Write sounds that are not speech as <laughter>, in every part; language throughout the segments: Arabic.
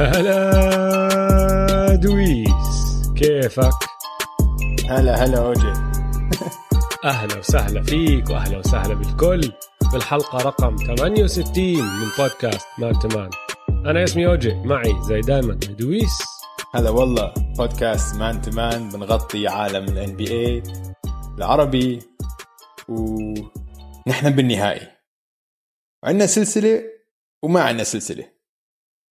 هلا دويس كيفك؟ هلا هلا أوجي. أهلا وسهلا فيك وأهلا وسهلا بالكل. بالحلقة رقم 68 من بودكاست Man to Man أنا اسمي أوجي معي زي دائما دويس. هلا والله بودكاست Man to Man بنغطي عالم ال NBA العربي ونحن بالنهائي. عندنا سلسلة وما عندنا سلسلة.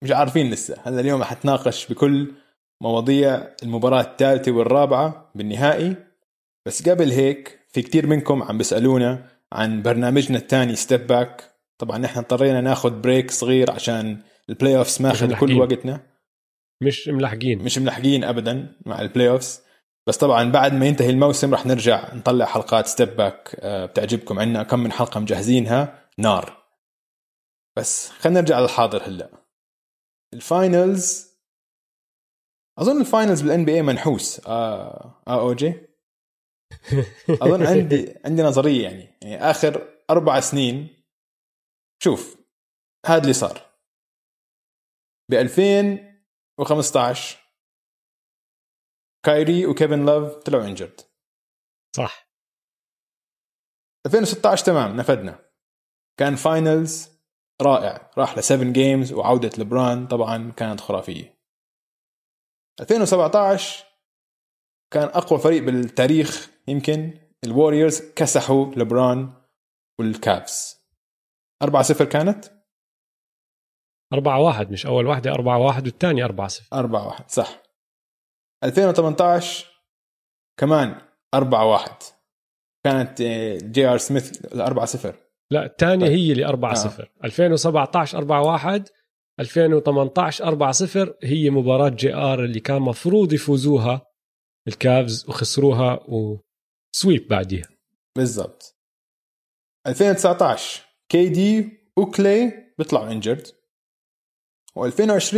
مش عارفين لسه. هلا اليوم حتناقش بكل مواضيع المباراة الثالثة والرابعة بالنهائي. بس قبل هيك في كتير منكم عم بيسألونا عن برنامجنا الثاني Step Back طبعا نحن اضطرينا ناخذ break صغير عشان ال playoffs ماخذ كل وقتنا. مش ملحقين مش ملحقين ابدا مع ال playoffs بس طبعا بعد ما ينتهي الموسم رح نرجع نطلع حلقات Step Back بتعجبكم عندنا كم من حلقة مجهزينها؟ نار. بس خلينا نرجع للحاضر هلأ. ال finals أظن ال finals بال NBA منحوس. آه آه أوجي. <laughs> أظن عندي عندي نظرية يعني. يعني آخر أربع سنين شوف هذا اللي صار. ب 2015 كايري وكيفن لوف طلعوا injured صح. 2016 تمام نفدنا. كان finals رائع. راح ل 7 games وعودة لبران طبعا كانت خرافية. 2017 كان أقوى فريق بالتاريخ يمكن. الوريورز كسحوا لبران والكافز 4 0 كانت؟ 4 1 مش أول واحدة 4 1 والثانية 4 0 4 1 صح. 2018 كمان 4 1 كانت جي ار سميث 4 0 لا الثانية طيب. هي اللي 4 0 آه. 2017 4 1 2018 4 0 هي مباراة جي آر اللي كان مفروض يفوزوها الكافز وخسروها و sweep بعديها. بالضبط. 2019 كي دي وكلي بيطلعوا injured و2020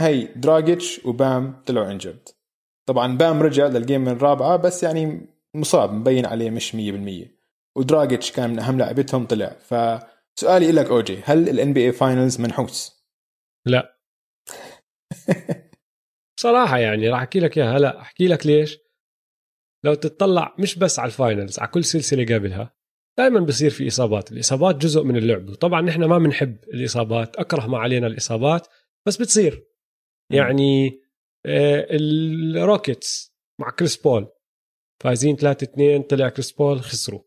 هي دراجيتش وبام طلعوا injured طبعا بام رجع لل game الرابعة بس يعني مصاب مبين عليه مش 100% ودراجيتش كان من أهم لاعبتهم طلع. فسؤالي لك أوجي هل ال NBA finals منحوس؟ لا. <laughs> صراحة يعني راح أحكي لك إياها. لا أحكي لك ليش. لو تتطلع مش بس على ال finals على كل سلسلة قبلها دائما بصير في إصابات. الإصابات جزء من اللعب. وطبعا نحن ما بنحب الإصابات أكره ما علينا الإصابات بس بتصير. يعني آه الروكيتس مع كريس بول. فايزين 3 2 طلع كريس بول خسروا.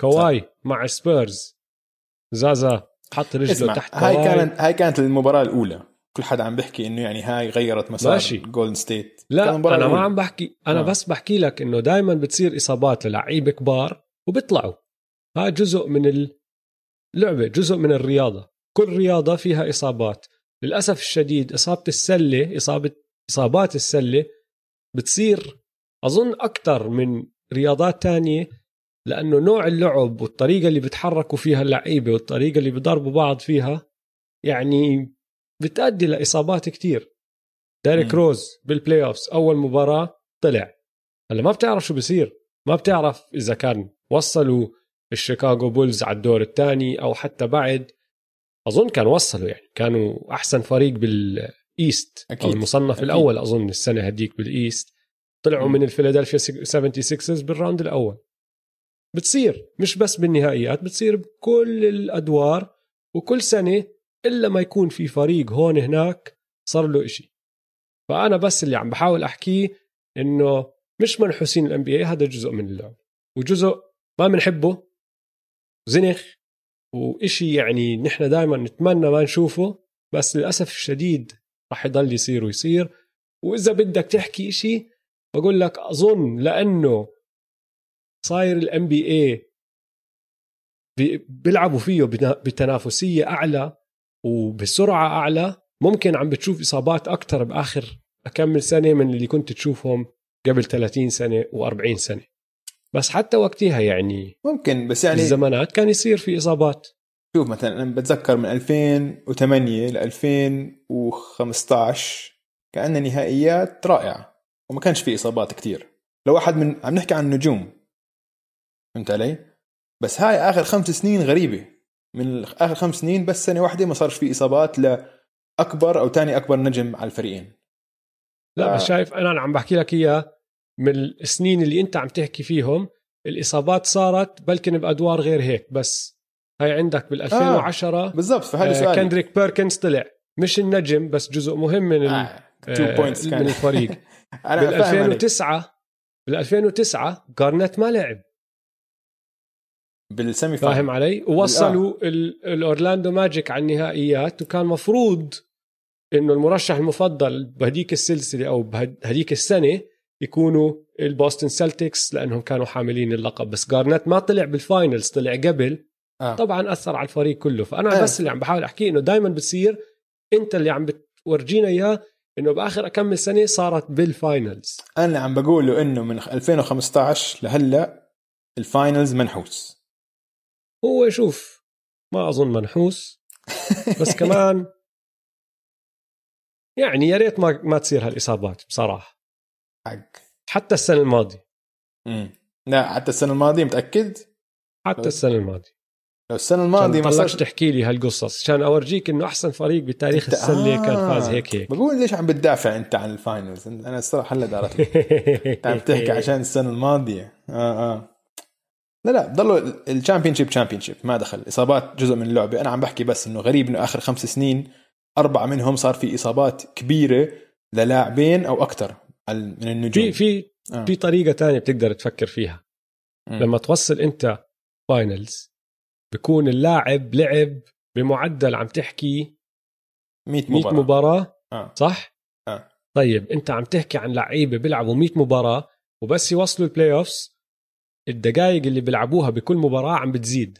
كواي مع سبيرز. زازا حط رجله تحت هاي كانت هاي كانت المباراة الأولى. كل حدا عم بيحكي إنه يعني هاي غيرت مسار ماشي. جولدن ستيت لا أنا الأولى. ما عم بحكي أنا آه. بس بحكي لك إنه دائما بتصير إصابات للعيبه كبار وبيطلعوا. هاي جزء من اللعبة جزء من الرياضة. كل رياضة فيها إصابات. للأسف الشديد إصابة السلة اصابه إصابات السلة بتصير أظن أكثر من رياضات تانية لأنه نوع اللعب والطريقة اللي بتحركوا فيها اللعيبة والطريقة اللي بيضربوا بعض فيها يعني بتؤدي لإصابات كتير. ديريك روز بال playoffs أول مباراة طلع. هلأ ما بتعرف شو بصير ما بتعرف إذا كان وصلوا الشيكاغو بولز على الدور الثاني أو حتى بعد. أظن كان وصلوا يعني. كانوا أحسن فريق بال East أكيد. أو المصنف أكيد. الأول أظن السنة هديك بال East طلعوا م. من الفيلادلفيا 76 بال round الأول. بتصير مش بس بالنهائيات بتصير بكل الأدوار وكل سنة إلا ما يكون في فريق هون هناك صار له إشي. فأنا بس اللي عم بحاول احكيه إنه مش منحوسين ال NBA هذا جزء من اللعب. وجزء ما بنحبه زنخ وإشي يعني نحن دائما نتمنى ما نشوفه بس للأسف الشديد راح يضل يصير ويصير. وإذا بدك تحكي إشي بقول لك أظن لأنه صاير ال NBA بيلعبوا فيه بتنافسية أعلى وبسرعة أعلى. ممكن عم بتشوف إصابات أكثر بآخر اكمل سنة من اللي كنت تشوفهم قبل 30 سنة و40 سنة. بس حتى وقتها يعني ممكن بس يعني الزمانات كان يصير في إصابات. شوف مثلا أنا بتذكر من 2008 ل 2015 كأنها نهائيات رائعة وما كانش في إصابات كتير. لو واحد من عم نحكي عن النجوم. فهمت علي؟ بس هاي آخر خمس سنين غريبة من آخر خمس سنين بس سنة واحدة ما صارش في إصابات اكبر أو ثاني أكبر نجم على الفريقين لا بس شايف أنا عم بحكي لك إياه من السنين اللي أنت عم تحكي فيهم الإصابات صارت بلكن بأدوار غير هيك بس هاي عندك بال 2010 بالضبط فهذا آه سؤال كندريك بيركنز طلع مش النجم بس جزء مهم من آه. آه، 2 بوينتس من الفريق <laughs> بال فاهم عليك. 2009 بال 2009 جارنيت ما لعب بال semi فاهم فاهم علي؟ ووصلوا ال- الأورلاندو ماجيك على النهائيات وكان مفروض إنه المرشح المفضل بهديك السلسلة أو بهديك السنة يكونوا البوستن سلتكس لأنهم كانوا حاملين اللقب. بس جارنيت ما طلع بال finals طلع قبل. آه. طبعا أثر على الفريق كله. فأنا آه. بس اللي عم بحاول أحكيه إنه دائما بتصير أنت اللي عم بتورجينا إياه إنه بآخر أكمل سنة صارت بال finals. أنا اللي عم بقوله إنه من 2015 لهلأ ال finals منحوس. هو شوف ما أظن منحوس بس <laughs> كمان يعني يا ريت ما ما تصير هالإصابات بصراحة. حق. حتى السنة الماضية. مم. لا حتى السنة الماضية متأكد؟ حتى السنة الماضية. لو السنة الماضي الماضية ما ما طلعش صار تحكي لي هالقصص. عشان أورجيك إنه أحسن فريق بتاريخ السله كان آه. فاز هيك هيك. بقول ليش عم بتدافع أنت عن ال finals أنا الصراحة هلا دارت <laughs> عم تحكي عشان السنة الماضية. آه آه. لا لا ضلوا ال championship championship ما دخل إصابات جزء من اللعبة أنا عم بحكي بس إنه غريب إنه آخر خمس سنين أربعة منهم صار في إصابات كبيرة للاعبين أو أكثر من النجوم في في آه. في طريقة تانية بتقدر تفكر فيها مم. لما توصل أنت finals بكون اللاعب لعب بمعدل عم تحكي 100 100 مباراة, مباراة آه. صح؟ آه. طيب أنت عم تحكي عن لعيبة بيلعبوا 100 مباراة وبس يوصلوا ال playoffs الدقائق اللي بيلعبوها بكل مباراة عم بتزيد.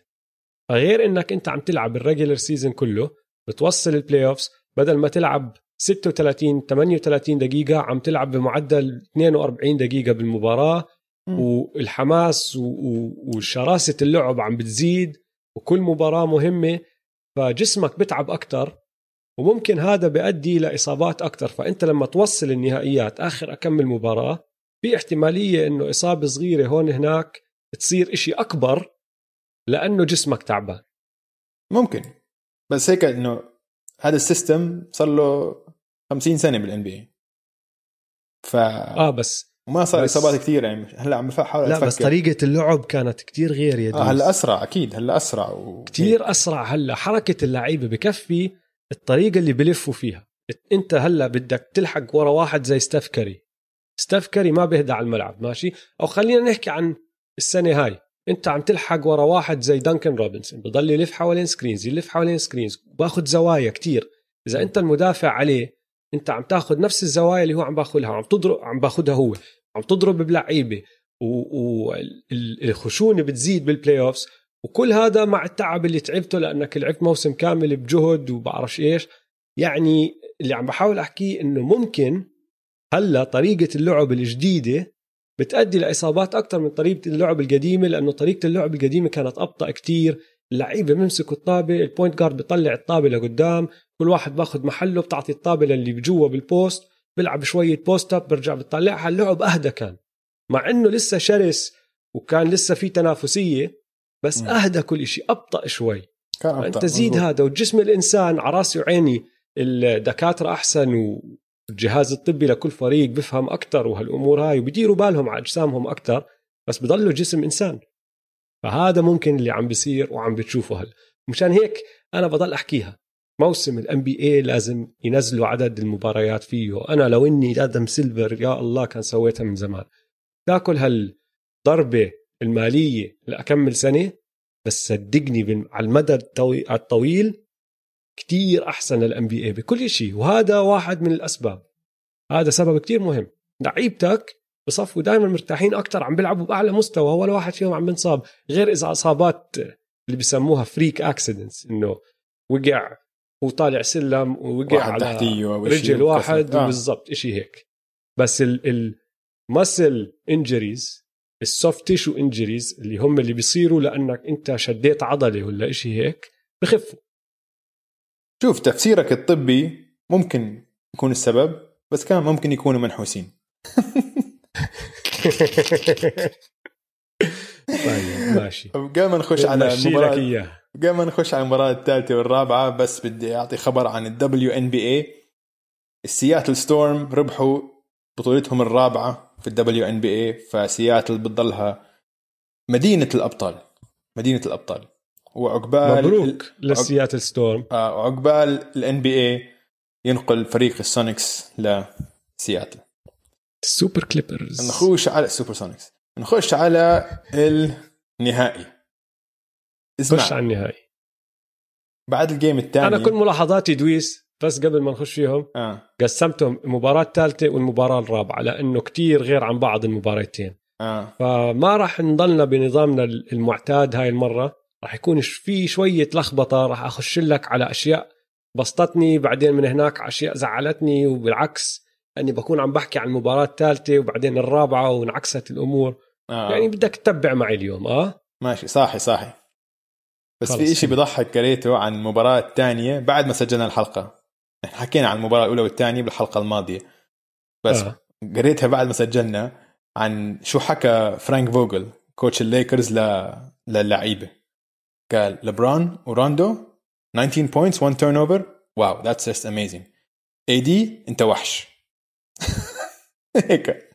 فغير إنك أنت عم تلعب ال regular season كله بتوصل ال playoffs بدل ما تلعب 36 38 دقيقة عم تلعب بمعدل 42 دقيقة بالمباراة. مم. والحماس و- و- وشراسة اللعب عم بتزيد وكل مباراة مهمة. فجسمك بتعب أكتر وممكن هذا بيؤدي لإصابات أكتر. فأنت لما توصل النهائيات آخر أكمل مباراة في احتمالية إنه إصابة صغيرة هون هناك تصير إشي أكبر لأنه جسمك تعبان. ممكن. بس هيك إنه هذا ال system صار له 50 سنة بالان بي ف آه بس وما صار بس- إصابات كثير يعني هلأ عم بحاول لا أفكر بس طريقة اللعب كانت كتير غير يا آه هلأ أسرع أكيد هلأ أسرع و... كتير أسرع. هلأ حركة اللعيبة بكفي الطريقة اللي بلفوا فيها. أنت هلأ بدك تلحق ورا واحد زي ستيف كيري. ستيف كيري ما بيهدى على الملعب ماشي؟ أو خلينا نحكي عن السنة هاي. أنت عم تلحق ورا واحد زي دنكن روبنسون بضل يلف حوالين screens يلف حوالين screens باخذ زوايا كتير. إذا أنت المدافع عليه أنت عم تاخذ نفس الزوايا اللي هو عم باخذها عم تضرب عم باخذها هو. عم تضرب بلعيبة والخشونه بتزيد بال playoffs وكل هذا مع التعب اللي تعبته لأنك لعبت موسم كامل بجهد وبعرفش إيش. يعني اللي عم بحاول أحكيه إنه ممكن هلا طريقة اللعب الجديدة بتأدي لاصابات أكثر من طريقة اللعب القديمة لأنه طريقة اللعب القديمة كانت أبطأ كتير اللعيبة بيمسكوا الطابة ال point guard بيطلع الطابة لقدام كل واحد بأخذ محله بتعطي الطابة للي بجوا بال post بيلعب شوية post up برجع بتطلعها اللعب أهدى كان مع إنه لسه شرس وكان لسه في تنافسية بس مم. أهدى كل شيء أبطأ شوي كان أبطأ، فأنت زيد مزبوط. هذا وجسم الإنسان على راسي وعيني الدكاترة أحسن والجهاز الطبي لكل فريق بفهم أكثر وهالأمور هاي وبديروا بالهم على أجسامهم أكثر بس بضلوا جسم إنسان. فهذا ممكن اللي عم بيصير وعم بتشوفه هلا. مشان هيك أنا بضل أحكيها. موسم ال NBA لازم ينزلوا عدد المباريات فيه. أنا لو إني آدم سيلفر يا الله كان سويتها من زمان. تاكل هالضربة المالية لأكمل سنة بس صدقني على المدى الطوي- الطويل كتير أحسن لل NBA بكل شيء وهذا واحد من الأسباب هذا سبب كتير مهم لعيبتك بصفوا دائما مرتاحين أكثر عم بيلعبوا بأعلى مستوى ولا واحد فيهم عم بنصاب غير إذا إصابات اللي بيسموها freak accidents إنه وقع وطالع سلم ووقع على رجل واحد. آه. بالضبط شيء هيك بس ال muscle injuries ال soft tissue injuries اللي هم اللي بيصيروا لأنك أنت شديت عضلة ولا إشي هيك بخفوا شوف تفسيرك الطبي ممكن يكون السبب بس كان ممكن يكونوا منحوسين. طيب ماشي. <laughs> قبل ما نخش على بمشي لك مباراة إياه. قبل ما نخش على المباراة الثالثة والرابعة بس بدي أعطي خبر عن ال WNBA السياتل ستورم ربحوا بطولتهم الرابعة في ال WNBA فسياتل بتضلها مدينة الأبطال. مدينة الأبطال. وعقبال مبروك للسياتل ستورم. آه وعقبال ال NBA ينقل فريق السونيكس لسياتل. السوبر كليبرز. نخش على السوبر سونيكس. نخش على النهائي. خش اسمع على النهائي. بعد ال game الثاني. أنا كل ملاحظاتي دويس بس قبل ما نخش فيهم آه. قسمتهم المباراة الثالثة والمباراة الرابعة لأنه كتير غير عن بعض المباراتين آه. فما راح نضلنا بنظامنا المعتاد هاي المرة. راح يكون في شوية لخبطة راح أخش لك على أشياء بسطتني بعدين من هناك أشياء زعلتني وبالعكس أني بكون عم بحكي عن المباراة الثالثة وبعدين الرابعة وانعكست الأمور آه. يعني بدك تتبع معي اليوم آه ماشي صاحي صاحي بس. في إشي بضحك قريته عن المباراة الثانية بعد ما سجلنا الحلقة إحنا حكينا عن المباراة الأولى والثانية بالحلقة الماضية بس آه. قريتها بعد ما سجلنا عن شو حكى فرانك فوجل coach الليكرز ل... للعيبة قال لبران وراندو 19 points 1 turnover واو that's just amazing AD انت وحش. <laughs> هيك.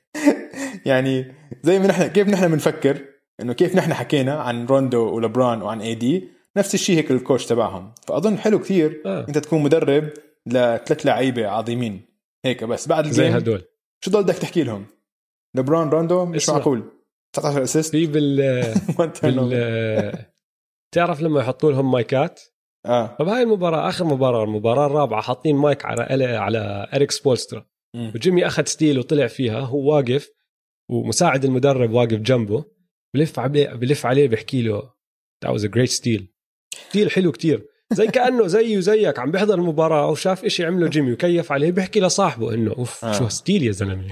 يعني زي ما نحن كيف نحن بنفكر إنه كيف نحن حكينا عن روندو ولبران وعن AD نفس الشيء هيك ال coach تبعهم. فأظن حلو كثير آه. إنت تكون مدرب لثلاث لعيبة عظيمين. هيك بس بعد زي هدول. شو ضل بدك تحكي لهم؟ لبران روندو مش. معقول. 19 assist في بال <laughs> بال تعرف لما يحطوا لهم مايكات؟ آه. فبهاي المباراة آخر مباراة المباراة الرابعة حاطين مايك على على إريك سبولسترا. وجيمي أخذ steal وطلع فيها هو واقف ومساعد المدرب واقف جنبه بلف عليه بلف عليه بيحكي له that was a great steal. steal حلو كتير. زي كأنه <laughs> زيه وزيك عم بيحضر المباراة وشاف إشي عمله جيمي وكيف عليه بيحكي لصاحبه إنه أوف آه. شو steal يا زلمة. <laughs>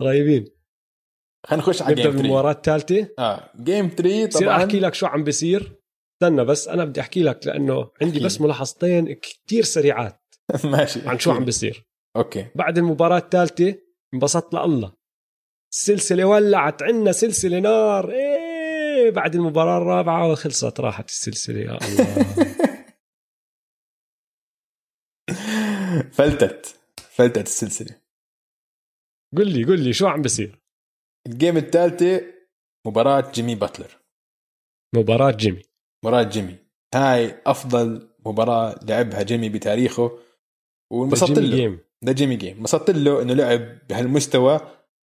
طيبين. خلينا نخش على 3 بالمباراة الثالثة آه game 3 بصير طبعا. أحكي لك شو عم بيصير. استنى بس أنا بدي أحكي لك لأنه عندي بس. ملاحظتين كتير سريعات <laughs> ماشي عن شو عم بيصير. أوكي. بعد المباراة الثالثة انبسطت لله. السلسلة ولعت عنا سلسلة نار. إيه بعد المباراة الرابعة وخلصت راحت السلسلة يا الله. <laughs> فلتت فلتت السلسلة. قل لي قل لي شو عم بيصير؟ ال game الثالثه مباراة جيمي باتلر. مباراة جيمي. مباراة جيمي. هاي أفضل مباراة لعبها جيمي بتاريخه. وانبسطت له. game ده جيمي game انبسطت له إنه لعب بهالمستوى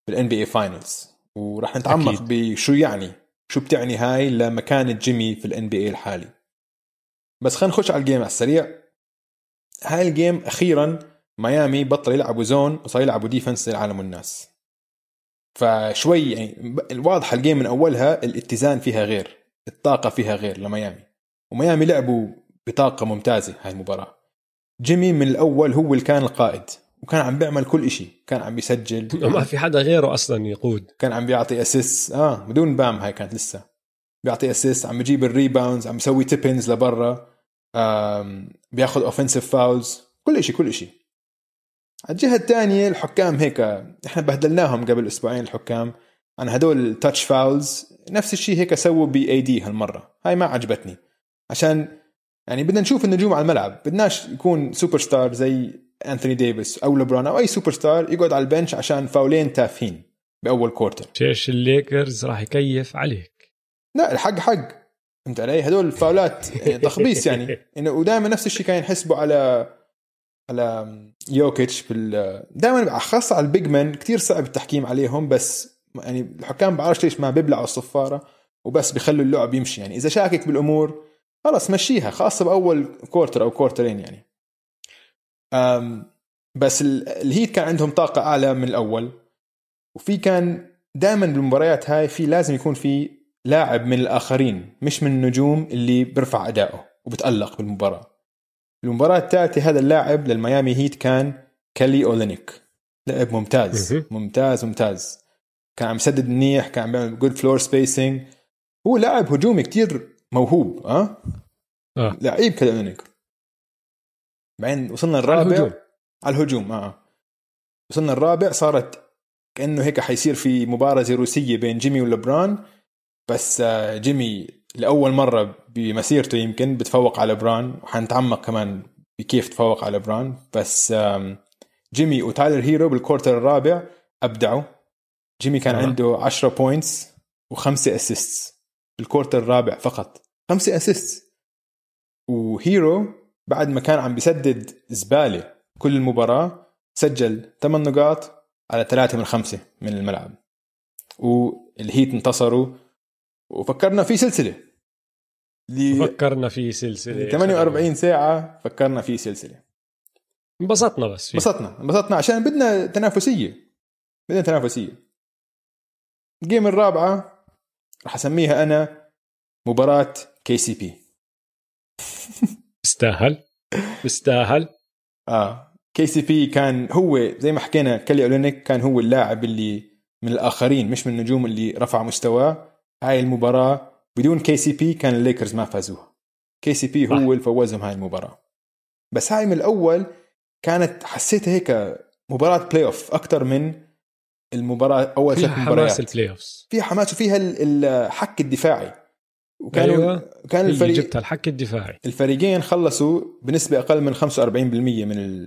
بال NBA finals وراح نتعمق. بشو يعني. شو بتعني هاي لمكانة جيمي في ال NBA الحالي. بس خلينا نخش على ال game على السريع. هاي ال game أخيرا ميامي بطل يلعبوا zone وصار يلعبوا defense للعالم والناس فشوي يعني واضحه ال game من أولها الاتزان فيها غير الطاقة فيها غير لميامي. وميامي لعبوا بطاقة ممتازة هاي المباراة. جيمي من الأول هو اللي كان القائد وكان عم بيعمل كل إشي. كان عم بيسجل. <laughs> ما في حدا غيره أصلا يقود. كان عم بيعطي اسيس آه بدون بام هاي كانت لسه. بيعطي اسيس عم بيجيب ال rebounds عم بيسوي tip-ins لبرا. بياخذ offensive fouls كل إشي كل إشي. على الجهة الثانية الحكام هيك إحنا بهدلناهم قبل أسبوعين الحكام عن هدول ال touch fouls نفس الشيء هيك سووا ب AD هالمرة. هاي ما عجبتني. عشان يعني بدنا نشوف النجوم على الملعب. بدناش يكون سوبر ستار زي انثوني ديفيس أو لبران أو أي سوبر ستار يقعد على ال bench عشان فاولين تافهين بأول كورتر شيش الليكرز راح يكيف عليك. لا الحق حق. فهمت علي؟ هدول الفاولات يعني تخبيص يعني. <laughs> إنه ودائما نفس الشيء كان يحسبوا على على يوكيتش بال دائما خاصة على ال big man كثير صعب التحكيم عليهم بس يعني الحكام بعرفش ليش ما بيبلعوا الصفارة وبس بيخلوا اللعب يمشي. يعني إذا شاكك بالأمور خلص مشيها خاصة بأول quarter أو quarter ين يعني. أم بس ال- الهيت كان عندهم طاقة أعلى من الأول. وفي كان دائما بالمباريات هاي في لازم يكون في لاعب من الآخرين مش من النجوم اللي بيرفع اداؤه وبتألق بالمباراة. المباراة الثالثه هذا اللاعب للميامي هيت كان كالي أولينيك. لاعب ممتاز. ممتاز ممتاز. كان عم يسدد منيح كان عم بيعمل good floor spacing هو لاعب هجومي كتير موهوب ها؟ آه. لعيب كالي أولينيك. بعدين وصلنا على الرابع. الهجوم. على الهجوم آه. وصلنا الرابع صارت كأنه هيك حيصير في مباراة زي روسية بين جيمي ولبران بس آه، جيمي لأول مرة بمسيرته يمكن بتفوق على بران وحنتعمق كمان بكيف تفوق على بران. بس جيمي وتايلر هيرو بال quarter الرابع أبدعوا. جيمي كان آه. عنده 10 points وخمسة assists بال quarter الرابع فقط. خمسة assists وهيرو بعد ما كان عم بيسدد زبالة كل المباراة سجل 8 نقاط على 3 من 5 من الملعب. والهيت انتصروا وفكرنا في سلسلة. ل فكرنا في سلسلة. 48 ساعة فكرنا في سلسلة. انبسطنا بس. فيه. انبسطنا انبسطنا عشان بدنا تنافسية. بدنا تنافسية. ال game الرابعة راح أسميها أنا مباراة كي سي بي. <laughs> بيستاهل بيستاهل آه. KCP كان هو زي ما حكينا كالي أولينيك كان هو اللاعب اللي من الآخرين مش من النجوم اللي رفع مستواه. هاي المباراة بدون KCP كان الليكرز ما فازوها. KCP هو اللي فوزهم هاي المباراة. بس هاي من الأول كانت حسيتها هيك مباراة playoff أكثر من المباراة أول فيها ثلاث حماس مباريات. ال playoffs فيها حماس وفيها ال- الحك الدفاعي. وكانوا أيوة. كان الفريق جبتها الحك الدفاعي. الفريقين خلصوا بنسبة أقل من 45% من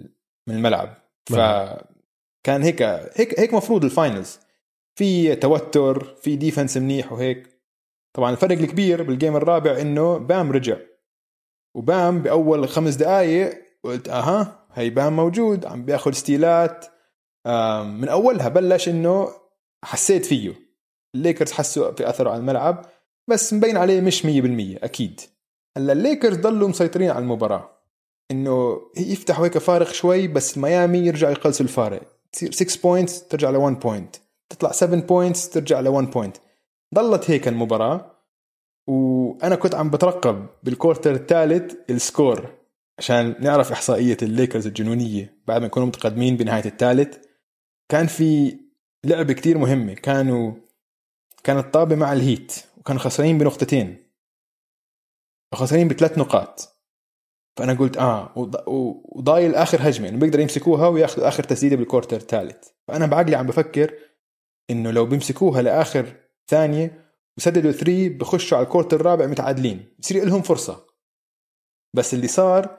من الملعب. فكان هيك هيك هيك مفروض ال finals في توتر في defense منيح وهيك. طبعا الفرق الكبير بال game الرابع إنه بام رجع. وبام بأول خمس دقائق قلت أها هي بام موجود عم بياخذ steal ات من أولها بلش إنه حسيت فيه. الليكرز حسوا في اثره على الملعب بس مبين عليه مش 100% أكيد. هلأ الليكرز ضلوا مسيطرين على المباراة. إنه يفتحوا هيك فارق شوي بس ميامي يرجع يقلصوا الفارق. تصير 6 points ترجع ل 1 point تطلع 7 points ترجع ل 1 point ضلت هيك المباراة وأنا كنت عم بترقب بال quarter الثالث ال score عشان نعرف إحصائية الليكرز الجنونية بعد ما يكونوا متقدمين بنهاية الثالث. كان في لعبه كتير مهمة كانوا كانت طابة مع الهيت وكانوا خسرانين بنقطتين. خسرانين بثلاث نقاط. فأنا قلت آه وضايل آخر هجمة إنه بيقدروا يمسكوها وياخذوا آخر تسديدة بال quarter الثالث. فأنا بعقلي عم بفكر إنه لو بيمسكوها لآخر ثانية وسددوا 3 بخشوا على ال quarter الرابع متعادلين بصير لهم فرصة. بس اللي صار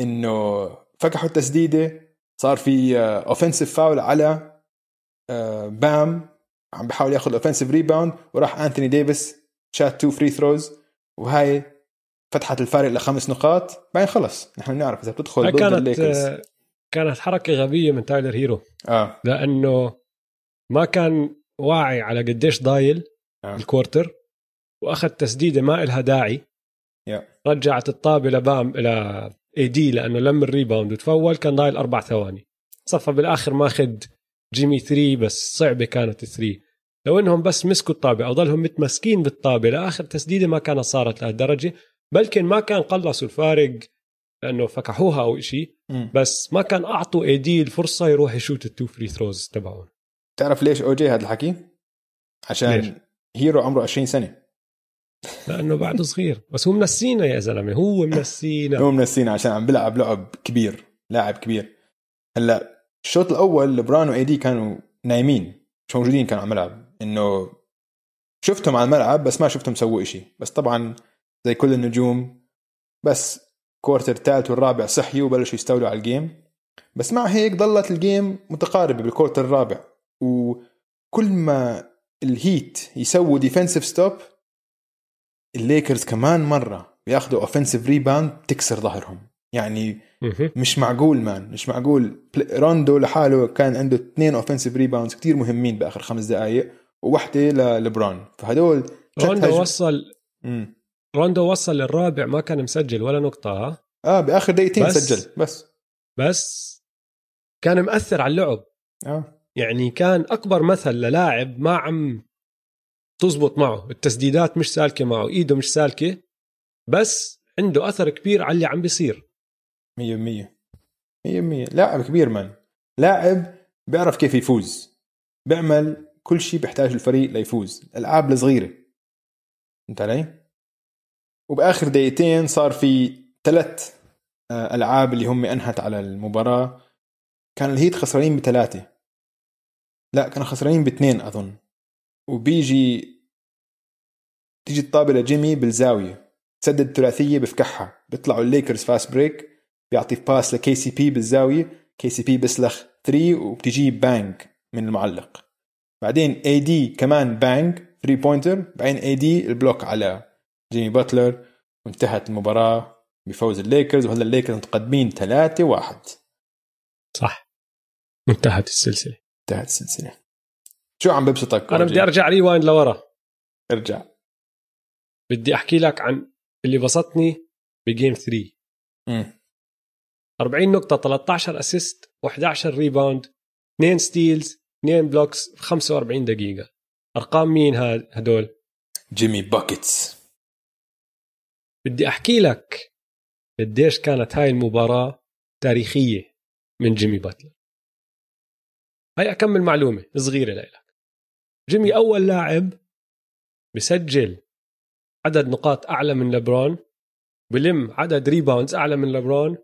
إنه فكحوا التسديدة صار في offensive foul على آه، بام عم بحاول ياخذ offensive rebound وراح انتوني ديفيس shot two free throws وهاي فتحت الفارق لخمس نقاط. بعدين خلص نحن بنعرف إذا بتدخل ضد كانت الليكرز. آه، كانت حركة غبيه من تايلر هيرو. آه. لأنه ما كان واعي على قديش ضايل آه. الكورتر وأخذ تسديدة ما إلها داعي يا. رجعت الطابة لبام إلى اي دي لأنه لم الريباوند وتفول كان ضايل أربع ثواني صفى بالآخر ماخذ جيمي 3 بس صعبة كانت 3 لو إنهم بس مسكوا الطابة أو ضلهم متمسكين بالطابة لآخر تسديدة ما كانت صارت لهالدرجة بلكن ما كان قلصوا الفارق لأنه فكحوها أو شيء. بس ما كان أعطوا AD الفرصة يروح يشوت ال two free throws تبعهم تعرف ليش OG هذا الحكي؟ عشان ليش؟ هيرو عمره 20 سنة. لأنه بعده صغير. بس هو منسينا يا زلمة. هو منسينا هو منسينا عشان عم بيلعب لعب كبير لاعب كبير. هلأ الشوط الأول لبران و AD كانوا نايمين مش موجودين كانوا على الملعب إنه شفتهم على الملعب بس ما شفتهم سووا إشي. بس طبعا زي كل النجوم بس quarter الثالث والرابع صحيوا وبلشوا يستولوا على ال game بس مع هيك ضلت ال game متقاربة بال quarter الرابع. وكل ما الهيت يسووا defensive stop الليكرز كمان مرة بياخذوا offensive rebound تكسر ظهرهم. يعني. مش معقول man مش معقول. روندو لحاله كان عنده اثنين offensive rebounds كتير مهمين بآخر خمس دقائق وواحده للبران فهدول روندو هجم- وصل مم. روندو وصل للرابع ما كان مسجل ولا نقطة. ها آه بآخر دقيقتين بس- سجل بس. بس كان مأثر على اللعب. آه. يعني كان أكبر مثل للاعب ما عم تزبط معه. التسديدات مش سالكة معه إيده مش سالكة بس عنده أثر كبير على اللي عم بيصير. 100% 100% لاعب كبير man لاعب بيعرف كيف يفوز. بيعمل كل شيء بيحتاج الفريق ليفوز. الألعاب الصغيرة. فهمت علي؟ وبآخر دقيقتين صار في ثلاث آه، ألعاب اللي هم أنهت على المباراة. كان الهيت خسرانين بثلاثه لا كانوا خسرانين باثنين أظن. وبيجي تيجي الطابة لجيمي بالزاوية سدد ثلاثية بفكحها. بيطلعوا الليكرز fast break بيعطي pass ل KCP بالزاوية KCP بيسلخ 3 وبتجي bang من المعلق. بعدين AD كمان bang 3 pointer بعدين AD ال block على جيمي باتلر. وانتهت المباراة بفوز الليكرز وهلا الليكرز متقدمين 3 1 صح. انتهت السلسلة. انتهت السلسلة. شو عم ببسطك أنا بدي أرجع rewind لورا. ارجع. بدي أحكي لك عن اللي بسطني ب game 3 امم 40 نقطة 13 assist و11 rebound 2 steals 2 blocks في 45 دقيقة. أرقام مين هدول؟ جيمي buckets بدي أحكي لك قديش كانت هاي المباراة تاريخية من جيمي باتلر هاي أكمل معلومة صغيرة لك جيمي أول لاعب بسجل عدد نقاط أعلى من لبرون بيلم عدد rebounds أعلى من لبرون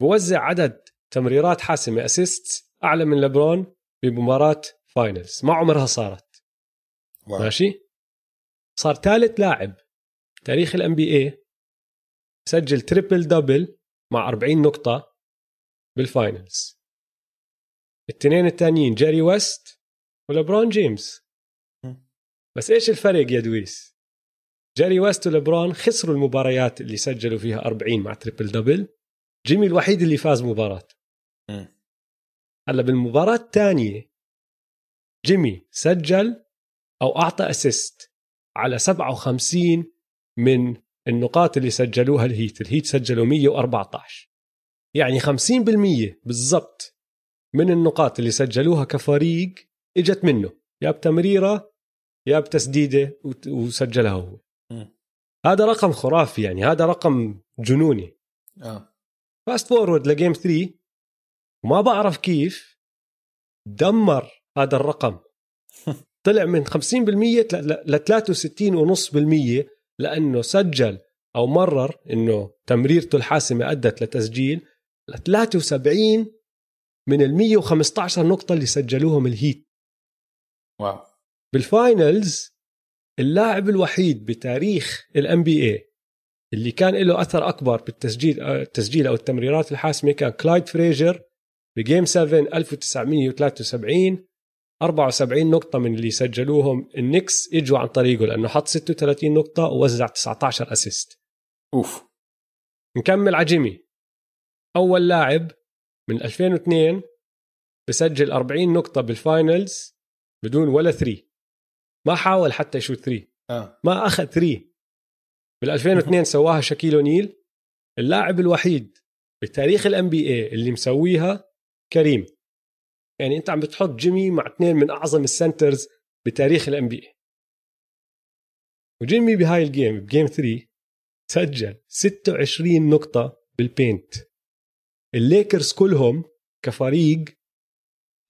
بوزع عدد تمريرات حاسمة assist أعلى من لبرون بمباراة finals ما عمرها صارت. wow. ماشي؟ صار ثالث لاعب تاريخ ال NBA سجل triple double مع 40 نقطة بال finals الاثنين الثانيين جيري ويست ولبرون جيمس. بس إيش الفرق يا دويس؟ جيري ويست ولبرون خسروا المباريات اللي سجلوا فيها 40 مع triple double. جيمي الوحيد اللي فاز مباراة. هلأ بالمباراة الثانية جيمي سجل أو أعطى assist على 57 من النقاط اللي سجلوها الهيت الهيت سجلوا 114 يعني 50% بالضبط. من النقاط اللي سجلوها كفريق إجت منه. يا بتمريره يا بتسديده وسجلها هو. م. هذا رقم خرافي يعني هذا رقم جنوني. آه. fast forward ل game 3 وما بعرف كيف دمر هذا الرقم. <laughs> طلع من 50% ل 63.5% لأنه سجل أو مرر إنه تمريرته الحاسمة أدت لتسجيل. ل 73 من ال 115 نقطة اللي سجلوهم الهيت. واو. بال finals اللاعب الوحيد بتاريخ ال NBA اللي كان له أثر أكبر بالتسجيل التسجيل أو التمريرات الحاسمة كان كلايد فريجر ب game 7 1973 74 نقطة من اللي سجلوهم النكس إجوا عن طريقه لأنه حط 36 نقطة ووزع 19 assist أوف. نكمل على جيمي. أول لاعب من 2002 بسجل 40 نقطة بال finals بدون ولا 3 ما حاول حتى يشوت 3 آه. ما أخذ 3 بال 2002 سواها شاكيل اونيل اللاعب الوحيد بتاريخ ال NBA اللي مسويها كريم. يعني أنت عم بتحط جيمي مع اثنين من أعظم ال centers بتاريخ ال NBA وجيمي بهاي ال game ب game 3 سجل 26 نقطة بال paint الليكرز كلهم كفريق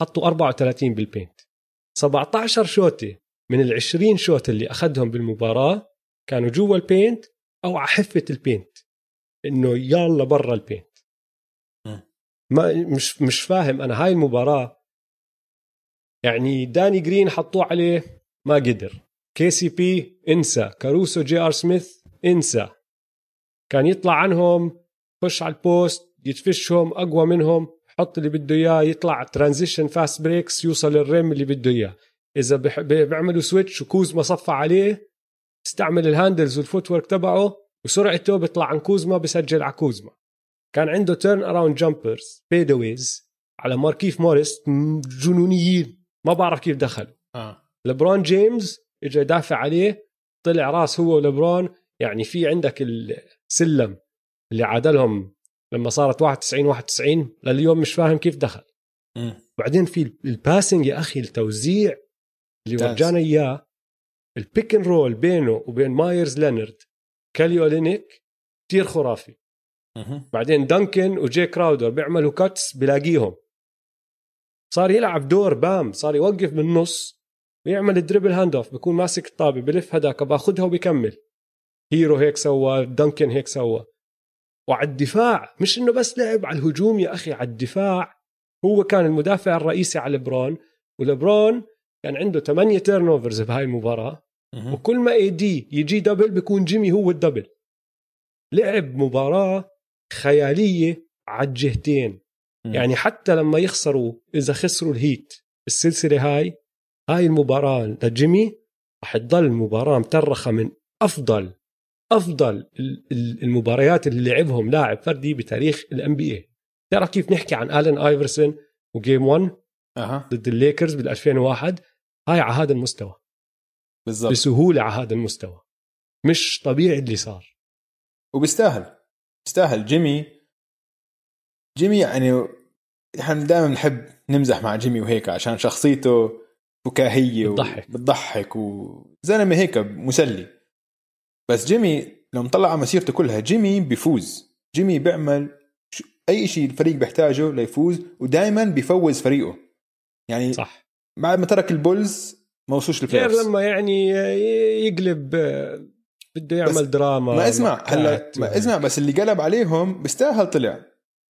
حطوا 34 بال paint. 17 شوطة من ال 20 شوط اللي أخذهم بالمباراة كانوا جوا ال paint أو على حفة ال paint. إنه يلا برا ال paint. ما مش مش فاهم أنا هاي المباراة. يعني داني جرين حطوه عليه ما قدر. KCP انسى. كاروسو جي آر سميث انسى. كان يطلع عنهم خش على ال post يتفشهم أقوى منهم حط اللي بده إياه يطلع transition fast breaks يوصل ال rim اللي بده إياه. إذا بيعملوا switch وكوزما صفى عليه استعمل ال handles وال footwork تبعه وسرعته بيطلع عن كوزما بسجل على كوزما. كان عنده turnaround jumpers fadeaways على ماركيف موريس جنونيين. ما بعرف كيف دخلوا. آه. لبرون جيمس اجى يدافع عليه طلع راس هو ولبرون يعني في عندك السلم اللي عادلهم لما صارت 91 91 لليوم مش فاهم كيف دخل. م. بعدين في ال passing يا أخي التوزيع اللي ورجانا إياه ال pick and roll بينه وبين مايرز لينارد كالي اولينيك كثير خرافي. بعدين دانكن وجي كراودر بيعملوا cuts بلاقيهم. صار يلعب دور بام صار يوقف بالنص ويعمل ال dribble hand off بكون ماسك الطابة بلف هداك باخذها وبكمل هيرو هيك سوى دانكن هيك سوى وعلى الدفاع مش إنه بس لعب على الهجوم يا أخي على الدفاع. هو كان المدافع الرئيسي على لبرون ولبرون كان عنده 8 turnovers بهاي المباراة. وكل ما اي دي يجي double بيكون جيمي هو ال double. لعب مباراة خيالية على الجهتين. يعني حتى لما يخسروا إذا خسروا الهيت السلسلة هاي هاي المباراة لجيمي رح تضل المباراه مأرخة من أفضل أفضل المباريات اللي لعبهم لاعب فردي بتاريخ ال NBA تعرف كيف نحكي عن الين آيفرسون و game 1 أه. ضد الليكرز بال 2001 هاي على هذا المستوى. بالضبط. بسهولة على هذا المستوى. مش طبيعي اللي صار. وبيستاهل. بيستاهل. جيمي جيمي يعني إحنا دائما نحب نمزح مع جيمي وهيك عشان شخصيته فكاهيه بتضحك. بتضحك وزلمه هيك مسلي. بس جيمي لو مطلع على مسيرته كلها جيمي بيفوز. جيمي بيعمل أي شيء الفريق بيحتاجه ليفوز ودائما بيفوز فريقه. يعني صح. بعد ما ترك البولز ما وصلش غير لما يعني يقلب بده يعمل دراما ما اسمع هلا ما اسمع بس اللي قلب عليهم بيستاهل طلع.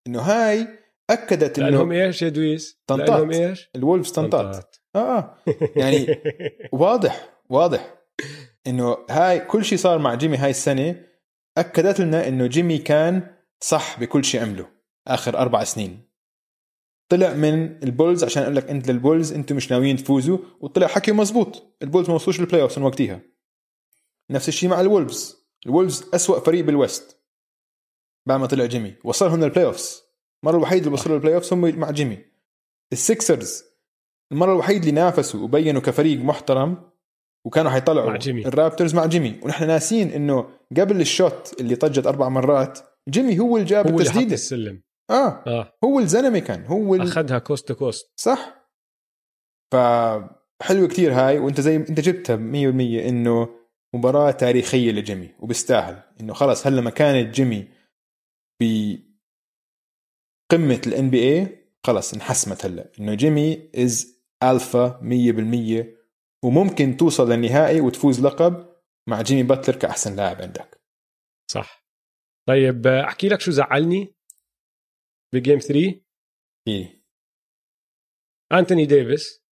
إنه هاي أكدت إنه لأنهم إيش يا دويس؟ لأنهم إيش؟ الولفز طنطات آه آه. يعني <laughs> واضح واضح. إنه هاي كل شيء صار مع جيمي هاي السنة أكدت لنا إنه جيمي كان صح بكل شيء عمله آخر أربع سنين. طلع من البولز عشان أقول لك أنت للبولز أنتم مش ناويين تفوزوا وطلع حكي مزبوط. البولز ما وصلوش ال playoff وقتها. نفس الشيء مع الولفز. الولفز أسوأ فريق بال West بعد ما طلع جيمي. وصلهم لل playoffs المرة الوحيده اللي وصلوا لل playoffs هم مع جيمي. السكسرز المرة الوحيده اللي نافسوا وبينوا كفريق محترم وكانوا حيطلعوا مع جيمي. الرابترز مع جيمي. ونحن ناسين إنه قبل ال shot اللي طجت أربع مرات جيمي هو اللي جاب هو التسديدة. اللي السلم. آه, آه. هو الزلمه كان هو ال... أخذها coast to coast صح؟ فحلوه كتير هاي وأنت زي أنت جبتها 100% إنه مباراة تاريخية لجيمي وبيستاهل إنه خلص هلا مكانة جيمي بقمة ال NBA خلص انحسمت هلا إنه جيمي is alpha 100% وممكن توصل للنهائي وتفوز لقب مع جيمي باتلر كأحسن لاعب عندك. صح. طيب أحكي لك شو زعلني ب game 3 إيه؟ أنتوني ديفيس.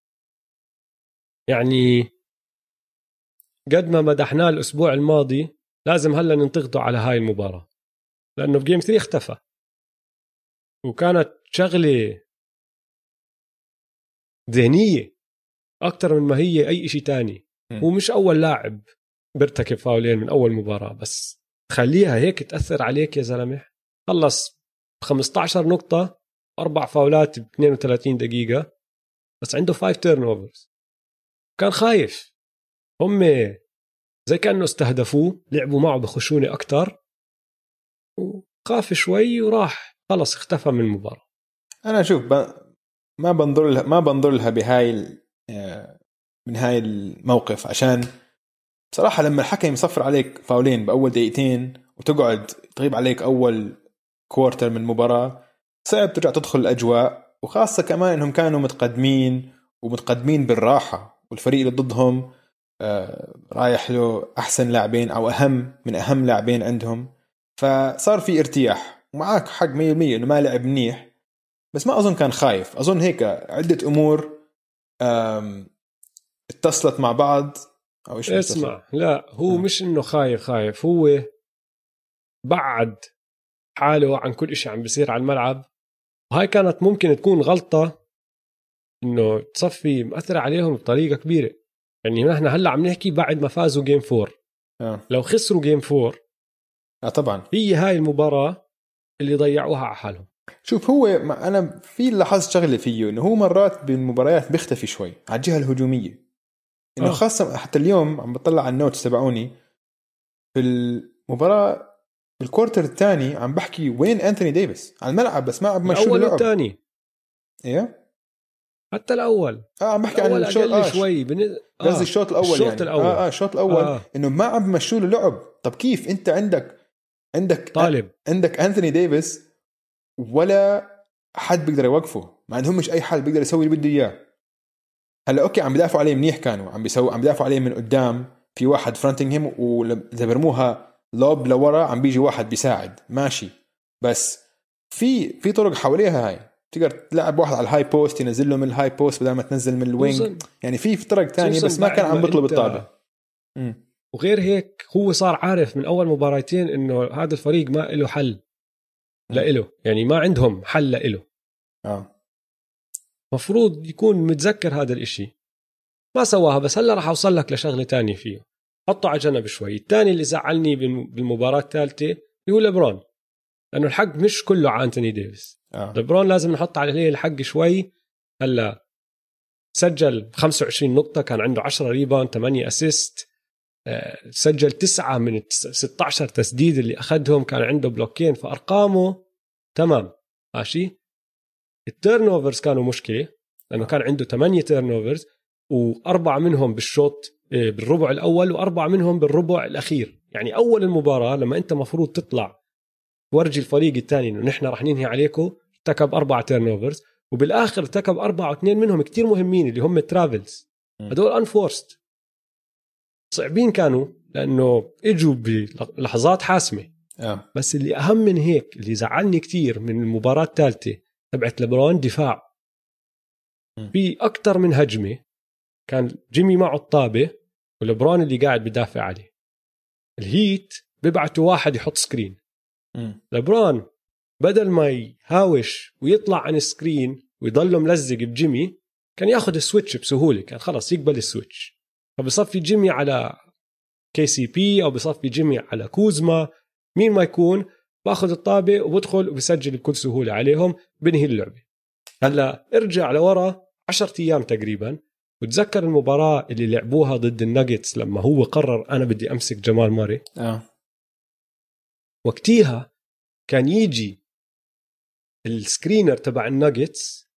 يعني قد ما مدحناه الأسبوع الماضي لازم هلا ننتقده على هاي المباراة. لأنه في game 3 اختفى. وكانت شغلة ذهنية. أكثر من ما هي أي شيء تاني. هو مش أول لاعب بيرتكب fouls ين من أول مباراة بس خليها هيك تأثر عليك يا زلمة. خلص 15 نقطة أربع فاولات ب 32 دقيقة بس عنده 5 turnovers كان خايف. هم زي كأنه استهدفوه لعبوا معه بخشونة أكثر وخاف شوي وراح. خلص اختفى من المباراة. أنا شوف ما بنظر لها ما بنظر لها بهاي من هاي الموقف. عشان بصراحة لما الحكم يصفر عليك فاولين بأول دقيقتين وتقعد تغيب عليك أول كوارتر من المباراه صعب ترجع تدخل الأجواء. وخاصة كمان إنهم كانوا متقدمين ومتقدمين بالراحة والفريق اللي ضدهم آه، رايح له أحسن لاعبين أو أهم من أهم لاعبين عندهم. فصار في ارتياح. ومعاك حق 100% إنه ما لعب منيح. بس ما أظن كان خايف. أظن هيك عدة أمور اتصلت مع بعض أو إيش اسمع لا هو آه. مش إنه خايف خايف هو بعد حاله عن كل شيء عم بيصير على الملعب وهاي كانت ممكن تكون غلطة إنه تصفي مأثرة عليهم بطريقة كبيرة. يعني نحن هلأ عم نحكي بعد ما فازوا جيم فور آه. لو خسروا game four آه طبعا. هي هاي المباراة اللي ضيعوها على حالهم. شوف هو أنا في لاحظت شغلة فيه إنه هو مرات بالمباريات بيختفي شوي على الجهة الهجومية. إنه آه. خاصة حتى اليوم عم بطلع على ال notes تبعوني في المباراة بال quarter الثاني عم بحكي وين انثوني ديفيس. على الملعب بس ما عم مشوا الأول والثاني. إيه؟ حتى الأول. آه عم بحكي عن الشوط آه شوي بن... آه. الشوط الأول الشوط يعني. الأول. آه آه الشوط الأول. آه. إنه ما عم بمشوا له لعب طب كيف؟ أنت عندك عندك طالب. عندك انثوني ديفيس ولا حد بيقدر يوقفه ما عندهم مش أي حد بيقدر يسوي اللي بده إياه. هلأ أوكي عم بيدافعوا عليه منيح كانوا عم بيسوي عم بيدافعوا عليه من قدام في واحد fronting واذا برموها lob لورا عم بيجي واحد بيساعد ماشي. بس في في طرق حواليها هاي. تقدر تلعب واحد على ال high post ينزل له من ال high post بدل ما تنزل من ال wing. يعني في طرق ثانية بس ما كان عم بيطلب الطابة. وغير هيك هو صار عارف من أول مباراتين إنه هذا الفريق ما له حل. لإله يعني ما عندهم حل لإله آه. مفروض يكون متذكر هذا الإشي. ما سواها بس هلا راح أوصل لك لشغلة تانية فيه. حطه على جنب شوي. الثاني اللي زعلني بالم- بالمباراة الثالثه اللي هو ليبرون. لأنه الحق مش كله على أنتوني ديفيس. آه. ليبرون لازم نحط عليه الحق شوي. هلا سجل 25 نقطة كان عنده 10 rebound 8 assist. آه، سجل تسعة من التس- 16 تسديد اللي أخذهم كان عنده block ين فأرقامه تمام. ماشي؟ ال turnovers كانوا مشكلة لأنه كان عنده 8 turnovers وأربعة منهم بالشوط آه، بالربع الأول وأربعة منهم بالربع الأخير. يعني أول المباراة لما أنت مفروض تطلع تورجي الفريق الثاني إنه نحن رح ننهي عليكم ارتكب أربعة turnovers وبالآخر ارتكب أربعة واثنين منهم كتير مهمين اللي هم travels. هدول unforced صعبين كانوا لأنه إجوا بلحظات حاسمة. آه. بس اللي أهم من هيك اللي زعلني كتير من المباراة الثالثه تبعت لبرون دفاع. م. في أكثر من هجمة كان جيمي معه الطابة ولبرون اللي قاعد بدافع عليه. الهيت بيبعتوا واحد يحط screen. مم. لبرون بدل ما يهاوش ويطلع عن ال screen ويضله ملزق بجيمي كان ياخذ ال switch بسهولة كان خلص يقبل ال switch. فبصفي جيمي على كي سي بي أو بصفي جيمي على كوزما مين ما يكون باخذ الطابة وبدخل وبسجل بكل سهولة عليهم بنهي اللعبة. هلأ ارجع لورا 10 أيام تقريبا وتذكر المباراة اللي لعبوها ضد الناجتس لما هو قرر أنا بدي أمسك جمال ماري آه. وقتيها كان يجي ال screener تبع الناجتس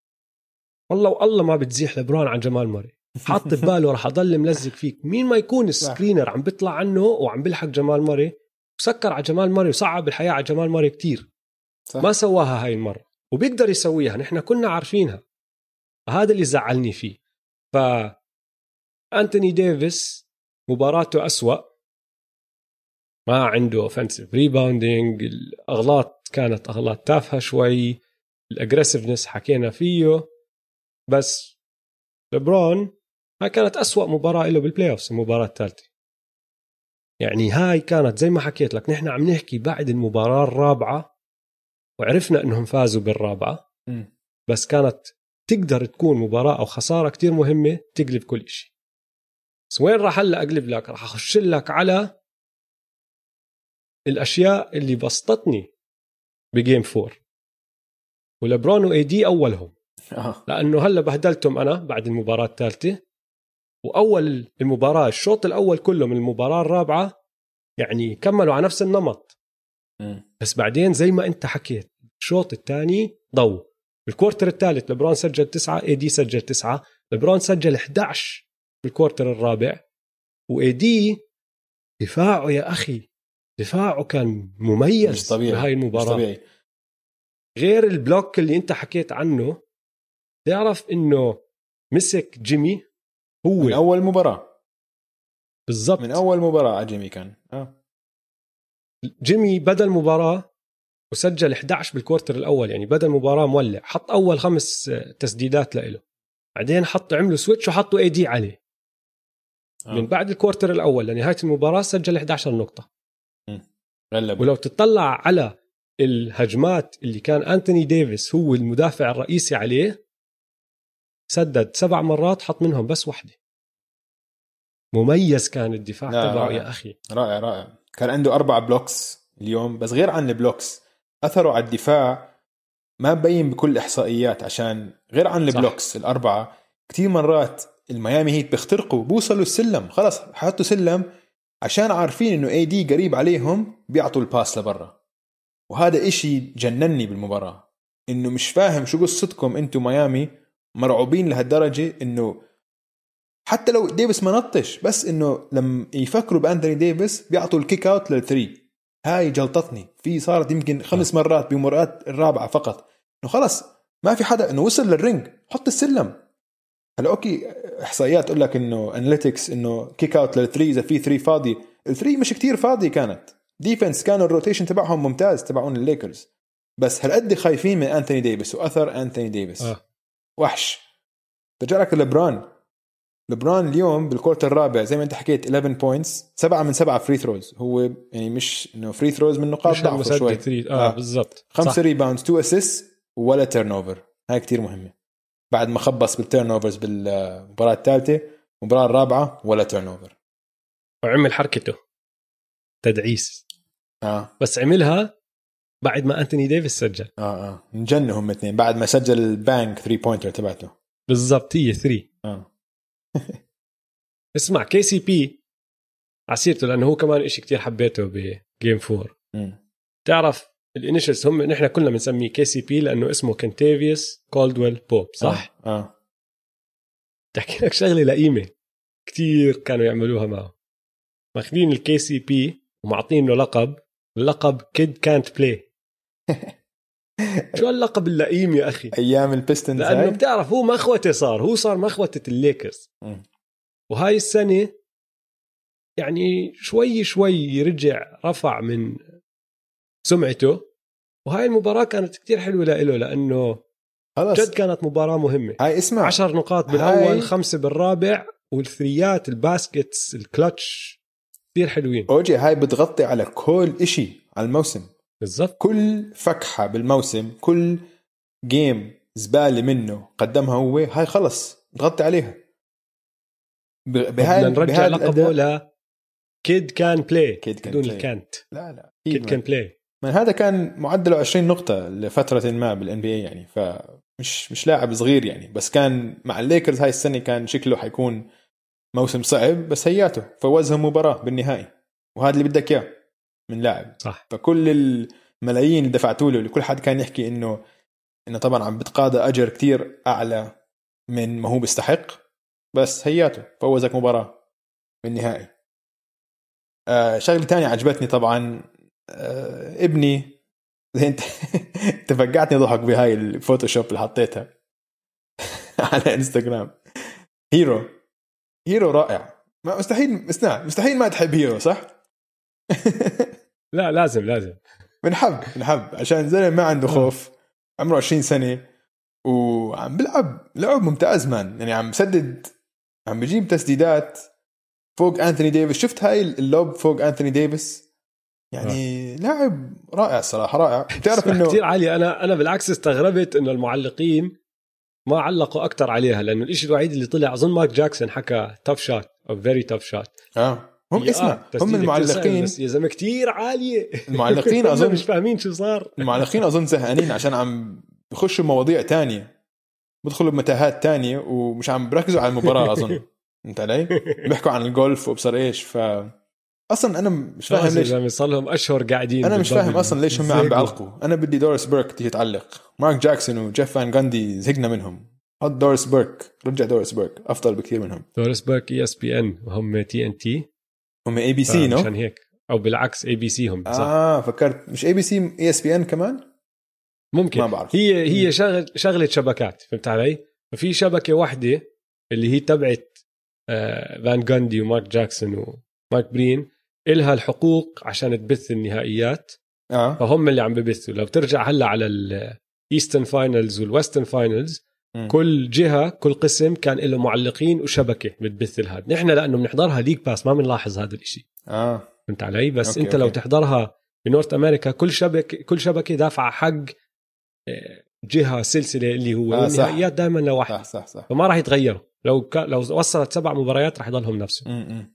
والله والله ما بتزيح لبرون عن جمال ماري حاط بباله رح أضل ملزق فيك. مين ما يكون ال screener عم بيطلع عنه وعم بيلحق جمال ماري وسكر على جمال ماري وصعب الحياة على جمال ماري كتير. صح. ما سواها هاي المرة. وبيقدر يسويها. نحن كنا عارفينها. هذا اللي زعلني فيه. ف أنتوني ديفيس مباراته أسوأ. ما عنده offensive rebounding الأغلاط كانت أغلاط تافهة شوي. ال aggressiveness حكينا فيه. بس لبرون هاي كانت أسوأ مباراة له بال playoffs المباراة الثالثة. يعني هاي كانت زي ما حكيت لك نحن عم نحكي بعد المباراة الرابعة وعرفنا إنهم فازوا بالرابعة. مم. بس كانت تقدر تكون مباراة أو خسارة كتير مهمة تقلب كل شيء بس وين راح هلا أقلب لك؟ راح أخش لك على الأشياء اللي بسطتني بجيم فور ولبرون وإي دي أولهم. آه. لأنه هلا بهدلتهم أنا بعد المباراة الثالثة. وأول المباراة الشوط الأول كله من المباراة الرابعة يعني كملوا على نفس النمط. مم. بس بعدين زي ما أنت حكيت الشوط الثاني ضو بال quarter الثالث لبرون سجل تسعة AD سجل تسعة لبرون سجل 11 بال quarter الرابع. و AD دفاعه يا أخي دفاعه كان مميز مش طبيعي بهاي مش المباراة. طبيعي. غير ال block اللي أنت حكيت عنه تعرف إنه مسك جيمي؟ هو. من أول مباراة. بالضبط. من أول مباراة على جيمي كان. آه. جيمي بدا المباراه وسجل 11 بال quarter الأول يعني بدا المباراه مولع حط أول خمس تسديدات لإله. بعدين حط عملوا switch وحطوا AD عليه. آه. من بعد ال quarter الأول لنهاية المباراة سجل 11 نقطه غلب ولو تطلع على الهجمات اللي كان أنتوني ديفيس هو المدافع الرئيسي عليه سدد سبع مرات حط منهم بس واحدة مميز كان الدفاع تبعه. يا أخي. رائع رائع. كان عنده أربعة blocks اليوم بس غير عن ال blocks. أثره على الدفاع ما بين بكل إحصائيات عشان غير عن صح. ال blocks الأربعة كتير مرات الميامي هيت بيخترقوا بوصلوا السلم خلص حطوا سلم عشان عارفين إنه AD قريب عليهم بيعطوا ال pass لبرا. وهذا إشي جنني بالمباراة إنه مش فاهم شو قصتكم أنتم ميامي مرعوبين لهالدرجة إنه حتى لو ديفيس ما نطش بس إنه لما يفكروا بانتوني ديفيس بيعطوا ال kick out لل three هاي جلطتني. في صارت يمكن خمس مرات بمباريات الرابعة فقط. إنه خلص ما في حدا إنه وصل لل ring حط السلم. هلا okay إحصائيات تقول لك إنه analytics إنه kick out لل three إذا في three فاضي. ال three مش كتير فاضي كانت. defense كانوا ال rotation تبعهم ممتاز تبعون الليكرز بس هالقد خايفين من انتوني ديفيس وأثر انتوني ديفيس آه. وحش. ترجع لك لبران لبران اليوم بال quarter الرابع زي ما أنت حكيت 11 points سبعة من سبعة free throws هو يعني مش إنه free throws من نقاط ضعفه شوي. three آه, آه. بالضبط. خمسة. rebounds two assist ولا turnover هاي كتير مهمة. بعد ما خبص بال turnovers بالمباراة الثالثة المباراة الرابعة ولا turnover وعمل حركته. تدعيس. آه. بس عملها بعد ما أنتوني ديفيس سجل. آه آه. انجنوا هم اثنين. بعد ما سجل البانك 3 pointer تبعته. بالضبط هي 3 آه. <laughs> اسمع KCP عسيرته لأنه هو كمان إشي كتير حبيته ب game 4 مم. تعرف ال initials هم نحن كلنا بنسميه KCP لأنه اسمه كنتيفيوس كولدويل بوب صح؟ آه, آه. تحكي لك شغلة لئيمه كتير كانوا يعملوها معه. ماخذين ال KCP ومعطين له لقب. اللقب كيد كانت بلاي شو اللقب اللئيم يا أخي؟ أيام البيستونز لأنه هاي بتعرف هو مخوته صار هو صار مخوته الليكرز. وهاي السنة يعني شوي شوي رجع رفع من سمعته. وهاي المباراة كانت كتير حلوة له لأنه خلص جد كانت مباراة مهمة. هاي اسمع. عشر نقاط بالأول هاي- خمسة بالرابع والثريات ال baskets ال clutch كثير حلوين. أوكي هاي بتغطي على كل إشي على الموسم. بالضبط. كل فكحة بالموسم كل game زبالة منه قدمها هو هاي خلص بتغطي عليها. بهاي نرجع لقبه ل kid can play Kid can بدون. الكانت. لا لا kid can. play من هذا كان معدله 20 نقطة لفترة ما بال NBA يعني فمش مش لاعب صغير يعني بس كان مع الليكرز هاي السنة كان شكله حيكون موسم صعب بس هياته فوزهم مباراة بالنهائي. وهذا اللي بدك إياه. من لاعب. صح. فكل الملايين اللي دفعتوا له اللي كل حد كان يحكي إنه إنه طبعا عم بتقاضى أجر كتير أعلى من ما هو بيستحق بس هياته فوزك مباراة بالنهائي. آه شغلة تانية عجبتني طبعا آه ابني <laughs> أنت انت فقعتني ضحك بهاي الفوتوشوب اللي حطيتها <laughs> على إنستغرام. هيرو. هيرو رائع. ما مستحيل اسمع مستحيل ما تحب هيرو صح؟ <laughs> لا لازم لازم. بنحب بنحب عشان زلمة ما عنده خوف. عمره 20 سنة. وعم بلعب لعب ممتاز man. يعني عم بسدد عم بجيب تسديدات فوق انثوني ديفيس. شفت هاي ال lob فوق انثوني ديفيس؟ يعني لاعب رائع الصراحه رائع. <laughs> بتعرف إنه كثير عالية. أنا أنا بالعكس استغربت إنه المعلقين ما علقوا أكثر عليها لأنه الإشي الوحيد اللي طلع أظن مايك جاكسون حكى tough shot أو very tough shot آه. هم اسمع هم المعلقين. بس يا زلمة كثير عالية. المعلقين <laughs> اظن مش فاهمين شو صار. المعلقين أظن زهقانين عشان عم بخشوا مواضيع تانية. بدخلوا بمتاهات تانية ومش عم بركزوا على المباراة أظن. <laughs> فهمت علي؟ بيحكوا عن الجولف وابصر إيش ف أصلا أنا مش فاهم ليش صار لهم أشهر قاعدين أنا مش. فاهم أصلا ليش هم عم. بيعلقوا. أنا بدي دوريس بيرك تيجي تعلق مارك جاكسون وجيف فان جاندي زهقنا منهم. حط دوريس بيرك. رجع دوريس بيرك. أفضل بكثير منهم. دوريس بيرك اي اس بي ان وهم تي ان تي هم اي بي سي نو عشان هيك. أو بالعكس ABC هم صح. آه فكرت. مش اي بي سي اي اس بي ان كمان؟ ممكن. ما بعرف. هي هي شغل شغلة شبكات فهمت علي؟ ففي شبكة واحدة اللي هي تبعت آه، فان جاندي ومارك جاكسون ومارك برين إلها الحقوق عشان تبث النهائيات. آه. فهم اللي عم ببثوا. لو ترجع هلأ على ال Eastern finals وال Western finals كل جهة كل قسم كان له معلقين وشبكة بتبث الهاد نحن لأنه بنحضرها League Pass ما بنلاحظ هذا الإشي. آه. فهمت علي؟ بس okay، okay أنت لو okay. تحضرها ب North America كل شبكة كل شبكة دافعة حق آه، جهة سلسلة اللي هو آه، صح. والنهائيات دائما لواحد صح صح صح. فما راح يتغيروا. لو ك... لو وصلت سبع مباريات راح يضلهم نفسه. م-م.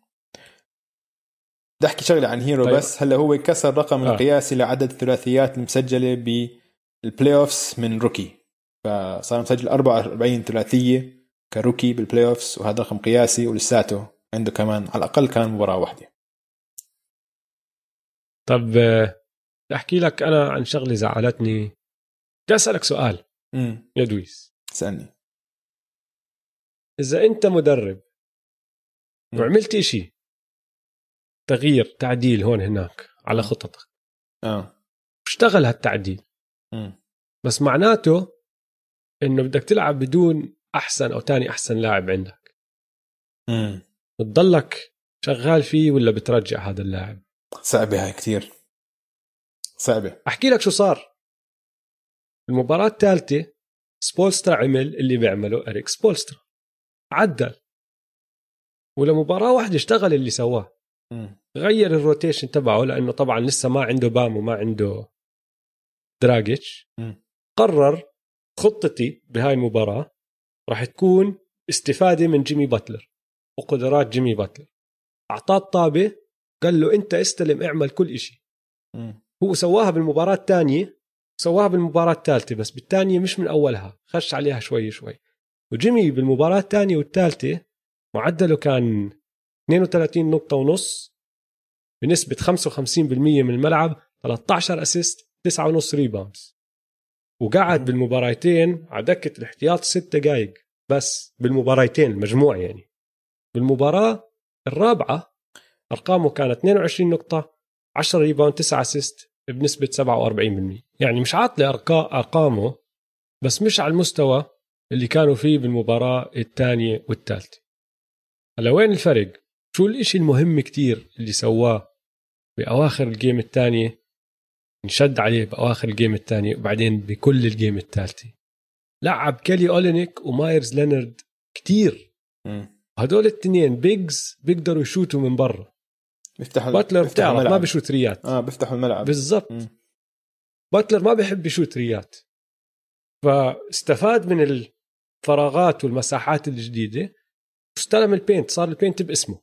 بدي أحكي شغلة عن هيرو طيب. بس. هلأ هو كسر رقم آه. القياسي لعدد الثلاثيات المسجلة بال playoffs من rookie فصار مسجل 44 ثلاثية ك rookie بال playoffs وهذا رقم قياسي ولساته عنده كمان على الأقل كان مباراة واحدة. طب آه، أحكي لك أنا عن شغلة زعلتني. بدي أسألك سؤال. امم يا دويس. اسألني. إذا أنت مدرب مم. وعملت إشي تغيير تعديل هون هناك على مم. خططك آه. اشتغل هالتعديل. امم بس معناته إنه بدك تلعب بدون أحسن أو تاني أحسن لاعب عندك. امم بتضلك شغال فيه ولا بترجع هذا اللاعب؟ صعبة هاي كثير صعبة. أحكي لك شو صار. المباراة الثالثة سبولسترا عمل اللي بيعمله إريك سبولسترا. عدل. ولمباراة واحدة اشتغل اللي سواه. مم. غير ال rotation تبعه لأنه طبعا لسه ما عنده بام وما عنده دراجيتش. قرر خطتي بهاي المباراة راح تكون استفادة من جيمي باتلر وقدرات جيمي باتلر. أعطاه الطابة قال له أنت استلم اعمل كل إشي. هو سواها بالمباراة الثانية سواها بالمباراة الثالثة بس بالثانية مش من أولها خش عليها شوي شوي. وجيمي بالمباراة الثانية والثالثة معدله كان 32 نقطة ونص بنسبة 55% من الملعب 13 assist 9 ونص rebounds وقعد بالمباراتين على دكة الاحتياط ست دقائق بس بالمباراتين المجموع يعني. بالمباراة الرابعة أرقامه كانت 22 نقطة 10 rebound 9 assist بنسبة 47% يعني مش عاطلة أرقامه بس مش على المستوى اللي كانوا فيه بالمباراة الثانية والثالثة. هلا وين الفرق؟ شو الإشي المهم كتير اللي سواه باواخر ال game الثانية؟ انشد عليه بأواخر ال game الثانية وبعدين بكل ال game الثالثة. لعب كيلي أولينيك ومايرز لينارد كتير. هدول الاثنين bigs بيقدروا يشوتوا من برا. بيفتحوا باتلر بيفتحوا بتعرف ما الملعب. بشوت threeات. آه بيفتحوا الملعب. بالضبط. باتلر ما بيحب يشوت threeات. فاستفاد من الفراغات والمساحات الجديدة. واستلم ال paint صار ال paint باسمه.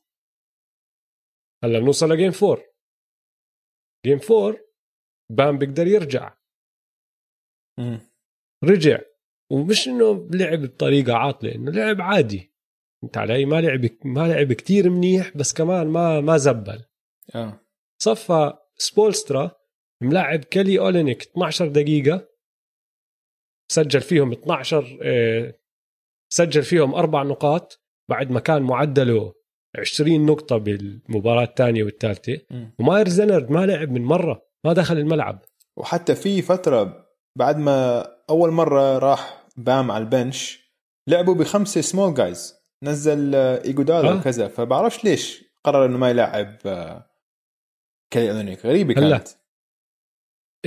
هلأ بنوصل ل game four game four بام بيقدر يرجع. رجع. ومش إنه لعب بطريقة عاطلة إنه لعب عادي. أنت علي ما لعب ما لعب كتير منيح بس كمان ما ما زبل. آه. صفى سبولسترا ملاعب كيلي أولينيك 12 دقيقة. سجل فيهم 12 آه، سجل فيهم أربع نقاط. بعد ما كان معدله 20 نقطة بالمباراة الثانية والثالثة. مم. وماير زينرد ما لعب من مرة. ما دخل الملعب. وحتى في فترة بعد ما أول مرة راح بام على البنش لعبوا بخمسة سمول جايز نزل آه، إيجودالا آه. وكذا. فبعرفش ليش قرر إنه ما يلعب آه، كيلي اولينيك غريبة هلا. كانت.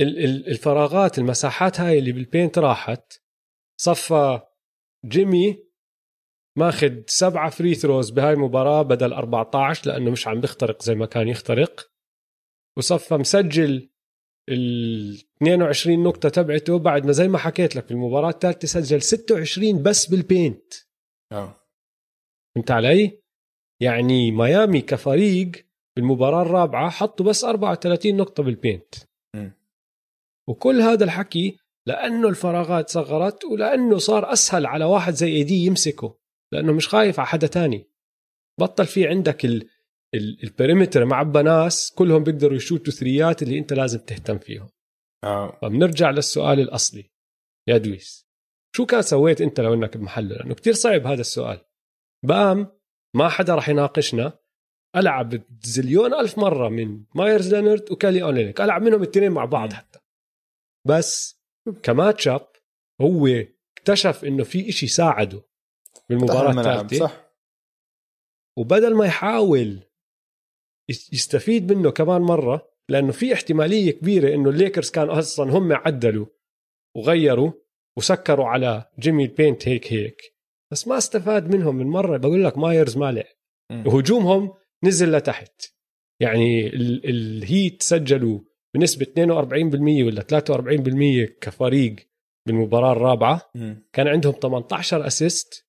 ال- ال- الفراغات المساحات هاي اللي بال paint راحت صفى جيمي ماخذ سبعة free throws بهاي المباراة بدل 14 لأنه مش عم بيخترق زي ما كان يخترق. وصفى مسجل ال 22 نقطة تبعته بعد ما زي ما حكيت لك في المباراة الثالثة سجل 26 بس بال paint آه فهمت علي؟ يعني ميامي كفريق بالمباراة الرابعة حطوا بس 34 نقطة بال paint مم. وكل هذا الحكي لأنه الفراغات صغرت ولأنه صار أسهل على واحد زي ايدي يمسكه لأنه مش خايف على حدا تاني بطل في عندك ال- ال perimeter معبى ناس كلهم بيقدروا يشوتوا threeات اللي انت لازم تهتم فيهم. آه. فبنرجع للسؤال الأصلي. يا دويس شو كان سويت انت لو انك بمحله؟ لأنه كتير صعب هذا السؤال. بام ما حدا رح يناقشنا. ألعب zillion ألف مرة من مايرز لينارد وكيلي أولينيك ألعب منهم الاثنين مع بعض. حتى. بس ك matchup هو اكتشف إنه في إشي ساعده بالمباراة الثالثه صح؟ وبدل ما يحاول يستفيد منه كمان مرة لأنه في احتمالية كبيرة إنه الليكرز كانوا أصلا هم عدلوا وغيروا وسكروا على جيمي ال paint هيك هيك بس ما استفاد منهم من مرة بقول لك مايرز ما لعب مم. وهجومهم نزل لتحت يعني ال- الهيت سجلوا بنسبة 42% ولا 43% كفريق بالمباراة الرابعة مم. كان عندهم 18 assist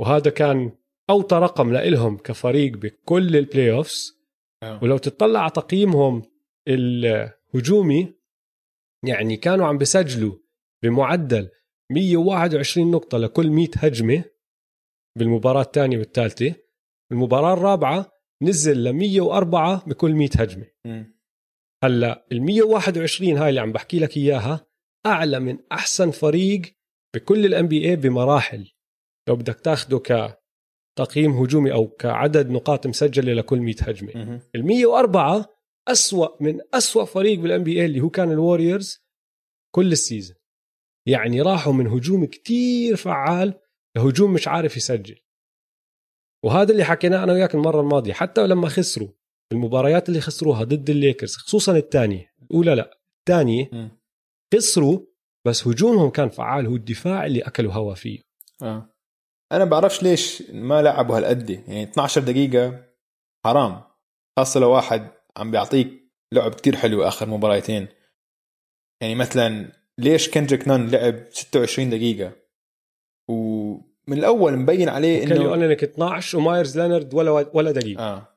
وهذا كان أوطى رقم لإلهم كفريق بكل ال playoffs. ولو تطلع على تقييمهم الهجومي يعني كانوا عم بسجلوا بمعدل 121 نقطة لكل 100 هجمة بالمباراة الثانية والثالثة. المباراة الرابعة نزل ل 104 بكل 100 هجمة. هلا ال 121 هاي اللي عم بحكي لك إياها أعلى من أحسن فريق بكل الان بي اي بمراحل. لو بدك تاخده كتقييم هجومي أو كعدد نقاط مسجله لكل 100 هجمة. ال 104 أسوأ من أسوأ فريق بال NBA اللي هو كان الوريورز كل ال season. يعني راحوا من هجوم كتير فعال لهجوم مش عارف يسجل. وهذا اللي حكيناه أنا وياك المرة الماضية. حتى لما خسروا المباريات اللي خسروها ضد الليكرز خصوصا الثانية. الأولى لا الثانية. خسروا بس هجومهم كان فعال. هو الدفاع اللي أكلوا هوا فيه. آه. أنا بعرفش ليش ما لعبوا هالقد. يعني 12 دقيقة حرام. خاصة لو واحد عم بيعطيك لعب كتير حلو آخر مباراتين. يعني مثلا ليش كندريك نان لعب 26 دقيقة؟ ومن الأول مبين عليه إنه كان انه 12 ومايرز لينارد ولا ولا دقيقة. آه.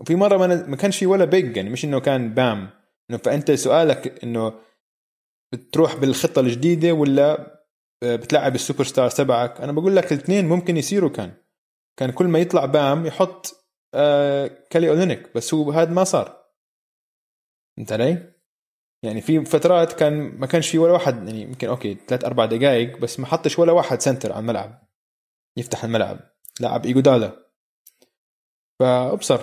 وفي مرة ما, ما كانش في ولا big يعني مش إنه كان بام. إنه فأنت سؤالك إنه بتروح بالخطة الجديدة ولا بتلعب السوبر ستار تبعك. أنا بقول لك الاثنين ممكن يصيروا كان. كان كل ما يطلع بام يحط آه كيلي أولينيك بس هو هذا ما صار. انت علي؟ يعني في فترات كان ما كانش في ولا واحد يعني يمكن okay ثلاث أربع دقائق بس ما حطش ولا واحد center على الملعب يفتح الملعب لاعب ايجودالا فأبصر.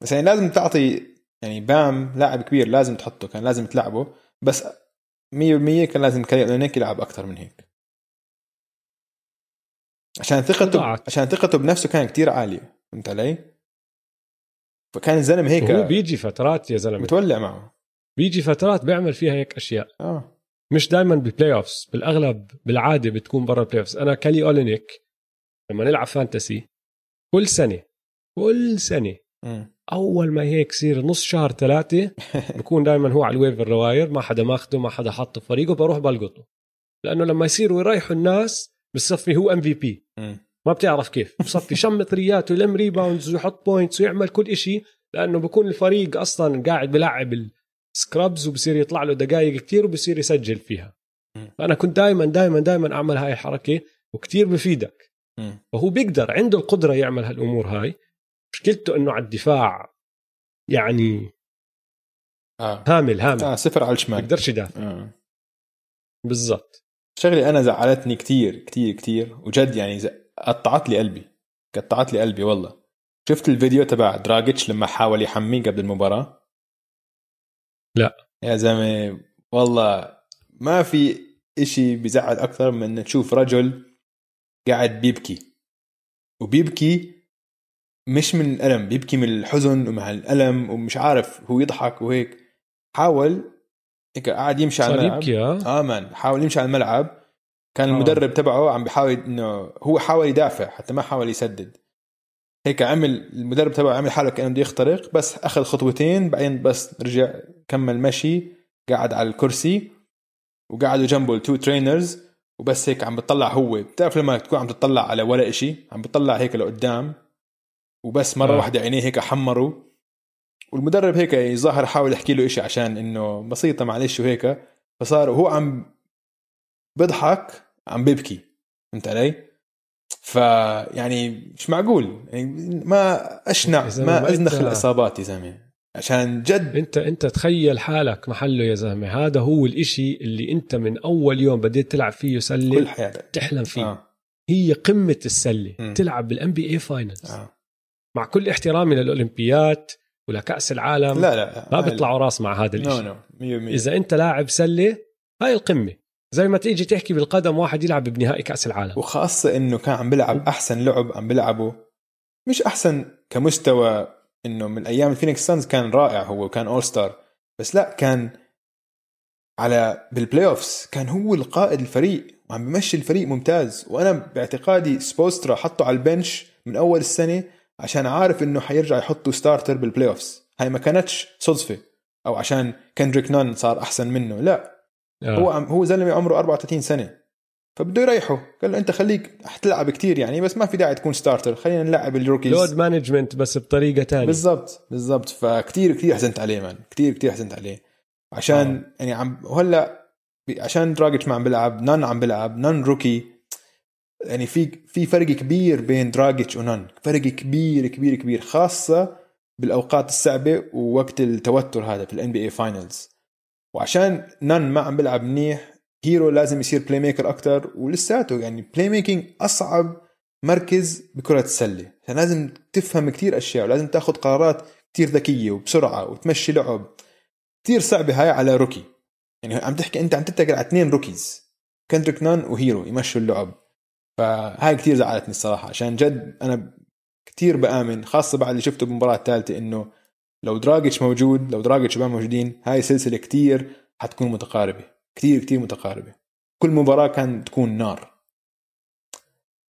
بس يعني لازم تعطي يعني بام لاعب كبير لازم تحطه كان لازم تلعبه بس 100% كان لازم كيلي أولينيك يلعب أكثر من هيك. عشان ثقته ضاعت. عشان ثقته بنفسه كانت كتير عاليه فهمت علي؟ فكان الزلمه هيك هو بيجي فترات يا زلمة. متولع معه. بيجي فترات بيعمل فيها هيك أشياء. آه. مش دائما بال playoffs بالأغلب بالعادة بتكون برا ال playoffs أنا كيلي أولينيك لما نلعب fantasy كل سنة كل سنة م. أول ما هيك يصير نص شهر ثلاثة <laughs> بكون دائما هو على ال waiver wire ما حدا ماخده ما حدا حاطه فريقه بروح بلقطه. لأنه لما يصيروا يريحوا الناس بصفي هو MVP ما بتعرف كيف. بصفي شمط threeات ويلم rebounds ويحط points ويعمل كل شيء لأنه بكون الفريق أصلا قاعد بلعب ال scrubs وبصير يطلع له دقائق كثير وبصير يسجل فيها. فأنا كنت دائما دائما دائما أعمل هاي الحركة وكثير بفيدك. فهو بيقدر عنده القدرة يعمل هالأمور هاي. مشكلته إنه على الدفاع يعني آه. هامل هامل. آه صفر على الشمال. بيقدرش يدافع. آه. بالضبط. شغلي أنا زعلتني كتير كتير كتير وجد يعني قطعت لي قلبي قطعت لي قلبي والله. شفت الفيديو تبع دراجيتش لما حاول يحميه قبل المباراة؟ لا. يا زلمة والله ما في إشي بزعل أكثر من ان تشوف رجل قاعد بيبكي. وبيبكي مش من الألم بيبكي من الحزن ومع الالم ومش عارف هو يضحك وهيك. حاول قاعد يمشي على الملعب. يبكي آه man حاول يمشي على الملعب. كان المدرب آه. تبعه عم بيحاول إنه هو حاول يدافع حتى ما حاول يسدد. هيك عمل المدرب تبعه عمل حاله كأنه بده يخترق بس أخذ خطوتين بعدين بس رجع كمل مشي قاعد على الكرسي وقعدوا جنبه ال two trainers وبس هيك عم بتطلع هو. بتعرف لما تكون عم تطلع على ولا إشي عم بتطلع هيك لقدام وبس مرة آه. واحدة عينيه هيك حمروا. والمدرب هيك ظاهر حاول يحكي له إشي عشان إنه بسيطة معلش وهيك فصار وهو عم بضحك عم بيبكي فهمت علي؟ فيعني مش معقول يعني ما أشنع ما أزنخ الإصابات يا زلمة عشان جد انت أنت تخيل حالك محله يا زلمة هذا هو الإشي اللي أنت من أول يوم بديت تلعب فيه سله كل حياتك تحلم فيه آه. هي قمة السلة م. تلعب بال NBA Finals آه. مع كل احترامي للأولمبيات ولكاس العالم؟ لا لا. ما بيطلعوا راس مع هذا الشيء no. no إذا أنت لاعب سلة هاي القمة. زي ما تيجي تحكي بالقدم واحد يلعب بنهائي كأس العالم. وخاصة إنه كان عم بيلعب أحسن لعب عم بيلعبه. مش أحسن كمستوى إنه من أيام الفينيكس سانز كان رائع هو وكان All-Star بس لا كان على بال playoffs كان هو القائد الفريق. وعم بمشي الفريق ممتاز. وأنا باعتقادي سبولسترا حطه على ال bench من أول السنة عشان عارف إنه حيرجع يحطه starter بال playoffs هاي ما كانتش صدفة. أو عشان كندريك نان صار أحسن منه. لا. آه. هو هو زلمة عمره 34 سنة. فبده يريحه. قال له أنت خليك حتلعب كتير يعني بس ما في داعي تكون starter خلينا نلعب ال rookies load management بس بطريقة ثانية بالضبط بالضبط. فكتير كتير حزنت عليه man كتير كتير حزنت عليه. عشان آه. يعني عم وهلأ عشان دراجيتش ما عم بيلعب نان عم بيلعب نان rookie يعني في في فرق كبير بين دراجيتش ونان. فرق كبير كبير كبير خاصة بالأوقات الصعبة ووقت التوتر هذا في ال NBA Finals وعشان نان ما عم بيلعب منيح هيرو لازم يصير playmaker أكثر ولساته يعني playmaking أصعب مركز بكرة السله فلازم تفهم كثير أشياء ولازم تاخذ قرارات كثير ذكية وبسرعة وتمشي لعب. كثير صعبة هاي على rookie. يعني عم تحكي أنت عم تتقل على اثنين rookies كندريك نان وهيرو يمشوا اللعب. فهاي كثير زعلتني الصراحة عشان جد أنا كثير بآمن خاصة بعد اللي شفته بالمباراه الثالثة إنه لو دراجيتش موجود لو دراجيتش وبام موجودين هاي سلسلة كثير حتكون متقاربة كثير كثير متقاربة. كل مباراة كان تكون نار.